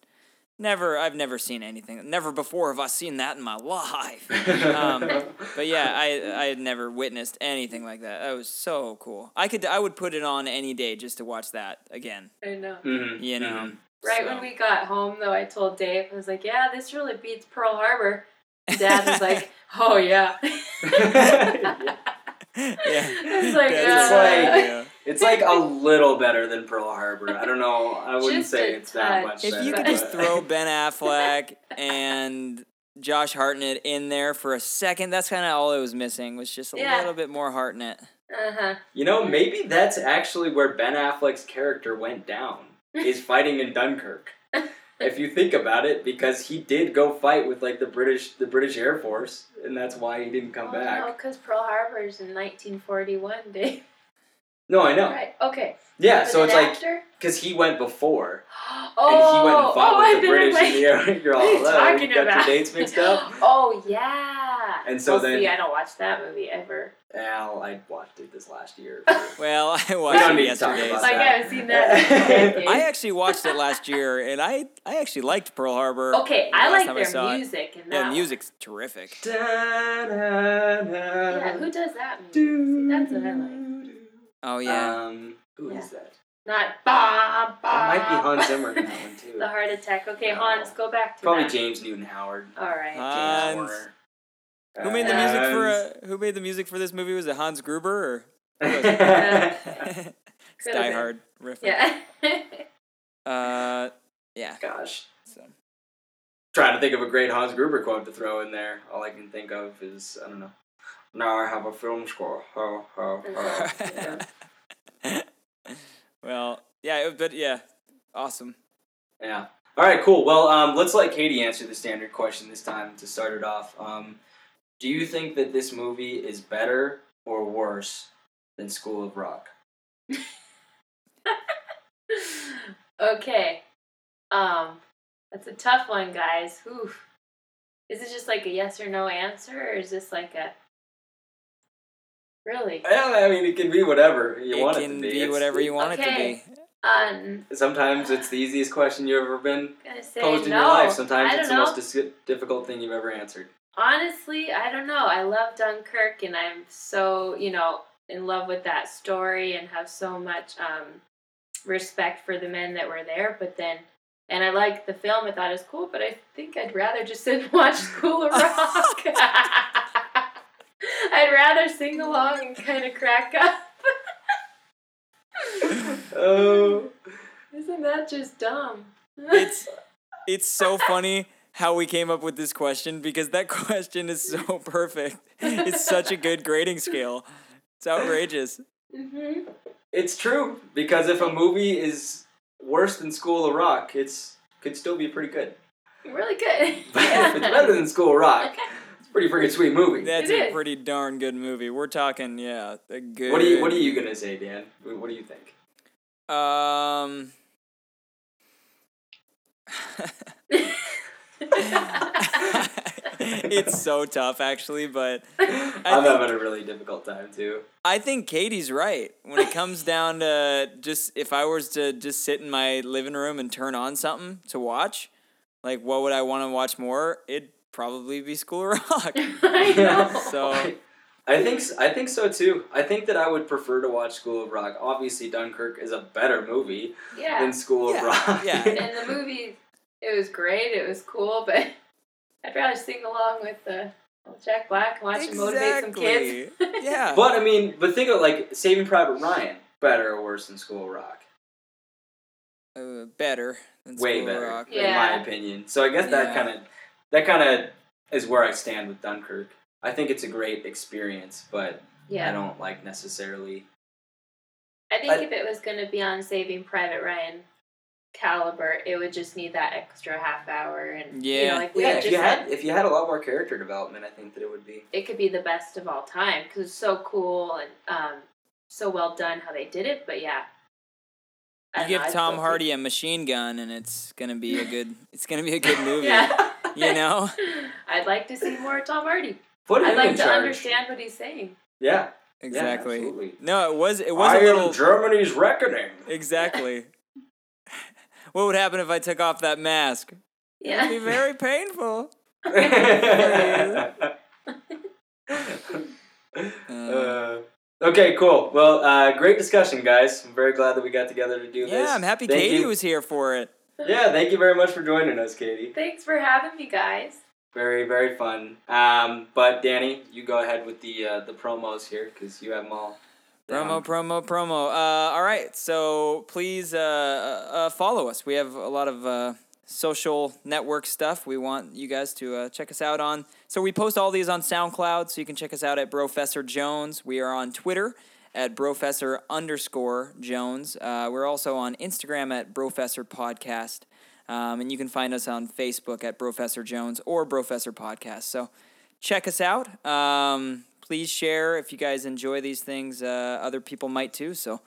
never I've never seen anything. Never before have I seen that in my life. <laughs> Um, But yeah, I I had never witnessed anything like that. That was so cool. I could I would put it on any day just to watch that again. i know Mhm, You know. mhm. Right So- when we got home, though, I told Dave, I was like, "Yeah, this really beats Pearl Harbor." And Dad was like, <laughs> "Oh yeah." <laughs> yeah. <laughs> It's like, That's uh, yeah. It's like a little better than Pearl Harbor. I don't know. I wouldn't Just say a it's that touch. much. If better, you could better. just throw <laughs> Ben Affleck and Josh Hartnett in there for a second, that's kind of all it was missing. Was just a Yeah. little bit more Hartnett. Uh huh. you know, maybe that's actually where Ben Affleck's character went down. <laughs> Is fighting in Dunkirk. If you think about it, because he did go fight with like the British, the British Air Force, and that's why he didn't come oh, back. No, because Pearl Harbor's in 1941, <laughs> Dave. No, I know. Right. Okay. Yeah, so it it's like because he went before, Oh, <gasps> and he went and oh, fought oh, with I've the British like, in the air. You're all what are you "Hello, talking you got about? your dates mixed up. <laughs> oh yeah. And so well, then- see, I don't watch that movie ever. Al, I watched it this last year. <laughs> Well, I watched it need to talk yesterday. about Like, so- I haven't seen that in a decade. I actually watched it last year, and I I actually liked Pearl Harbor. Okay, I like time I saw their it. music and Yeah, that. the one. music's terrific. Yeah, who does that music? See, that's what I like. Oh yeah. Um, who is Yeah. that? Not Bob. ba. That might be Hans Zimmer in that one too. The heart attack. Okay, Hans, go back to Probably that. James Newton Howard. All right. Hans. Horner. Who made the music for uh, Who made the music for this movie? Was it Hans Gruber or Yeah. <laughs> it's Could've Die. Hard riff? yeah. <laughs> Uh, yeah. Gosh. So Trying to think of a great Hans Gruber quote to throw in there. All I can think of is I don't know. Now I have a film score. Ho ho ho. Yeah. <laughs> well, yeah, but yeah, awesome. Yeah. All right. Cool. Well, um, let's let Katie answer the standard question this time to start it off. Um, do you think that this movie is better or worse than School of Rock? <laughs> okay. Um, that's a tough one, guys. Oof. Is it just like a yes or no answer, or is this like a really? Yeah, I mean, it can be whatever you it want it to be. It can be whatever you want it to be. Um, Sometimes it's the easiest question you've ever been gonna say posed in your life. Sometimes I it's the know. most dis- difficult thing you've ever answered. Honestly, I don't know. I love Dunkirk, and I'm so you know in love with that story, and have so much um, respect for the men that were there. But then, and I like the film. I thought it was cool, but I think I'd rather just sit and <laughs> watch School of Rock. <laughs> I'd rather sing along and kind of crack up. <laughs> Oh. Isn't that just dumb? It's it's so funny how we came up with this question because that <laughs> question is so perfect. It's such a good grading scale. It's outrageous. hmm It's true because if a movie is worse than School of Rock, it's could still be pretty good. Really good. <laughs> But if it's better than School of Rock, it's a pretty freaking sweet movie. That's It a is. pretty darn good movie. We're talking, yeah, a good. What are you What are you gonna say, Dan? What what do you think? Um. <laughs> <laughs> it's so tough, actually, but <laughs> I'm think- having a really difficult time too. I think Katie's right. When it comes <laughs> down to just if I was to just sit in my living room and turn on something to watch, like what would I want to watch more? It'd probably be School of Rock. I know. So I, I think s- I think so too. I think that I would prefer to watch School of Rock. Obviously, Dunkirk is a better movie yeah. than School Yeah, of Rock. yeah. and the movie, it was great. It was cool, <laughs> but I'd rather sing along with uh, Jack Black and watch him motivate some kids. <laughs> <laughs> yeah. but I mean, but think of like Saving Private Ryan, better or worse than School Rock? uh, better than Way School better, Rock. in my opinion. So I guess that Yeah. kind of that kind of is where I stand with Dunkirk. I think it's a great experience, but I don't like necessarily. I think I- if it was going to be on Saving Private Ryan caliber, it would just need that extra half hour. And, you Yeah. know, like we Yeah, had if you said, had if you had a lot more character development, I think that it would be. it could be the best of all time because it's so cool and um, so well done how they did it. But yeah. You don't know, give Tom still Hardy a machine gun, and it's gonna be a good. <laughs> It's gonna be a good movie. Yeah. You know. <laughs> I'd like to see more Tom Hardy. Put I'd like to charge. understand what he's saying. Yeah, Exactly. absolutely. no, it was. It was I a little. am Germany's reckoning. Exactly. <laughs> what would happen if I took off that mask? Yeah. It'd be very painful. <laughs> <laughs> Uh, okay, cool. Well, uh, great discussion, guys. I'm very glad that we got together to do this. Yeah, I'm happy Thank Katie you. was here for it. Yeah, thank you very much for joining us, Katie. Thanks for having me, guys. Very, very fun. Um, but Danny, you go ahead with the uh, the promos here because you have them all. Promo, down. promo, promo. Uh, all right, so please uh, uh, uh, follow us. We have a lot of uh, social network stuff. We want you guys to uh, check us out on. So we post all these on SoundCloud, so you can check us out at Professor Jones. We are on Twitter at Professor underscore Jones. Uh, we're also on Instagram at Professor Podcast. Um, and you can find us on Facebook at Professor Jones or Professor Podcast. So check us out. Um, please share if you guys enjoy these things. Uh, other people might too. So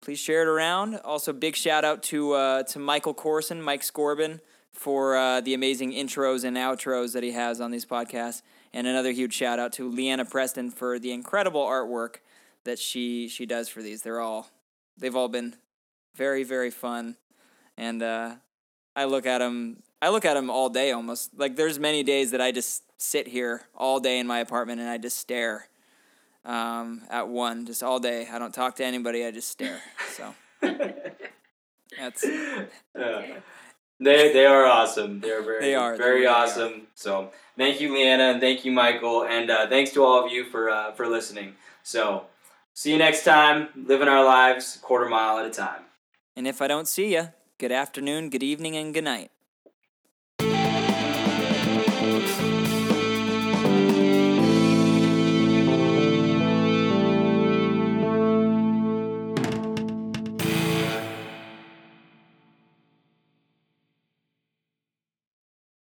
please share it around. Also, big shout out to uh, to Michael Corson, Mike Scorbin, for uh, the amazing intros and outros that he has on these podcasts. And another huge shout out to Leanna Preston for the incredible artwork that she she does for these. They're all they've all been very very fun, and uh, I look at them. I look at them all day almost. Like there's many days that I just sit here all day in my apartment and I just stare um, at one just all day. I don't talk to anybody. I just stare. So that's Uh, they they are awesome. They are very They are. They very are. awesome. So thank you, Leanna, and thank you, Michael, and uh, thanks to all of you for uh, for listening. So see you next time. Living our lives a quarter mile at a time. and if I don't see you, good afternoon, good evening, and good night.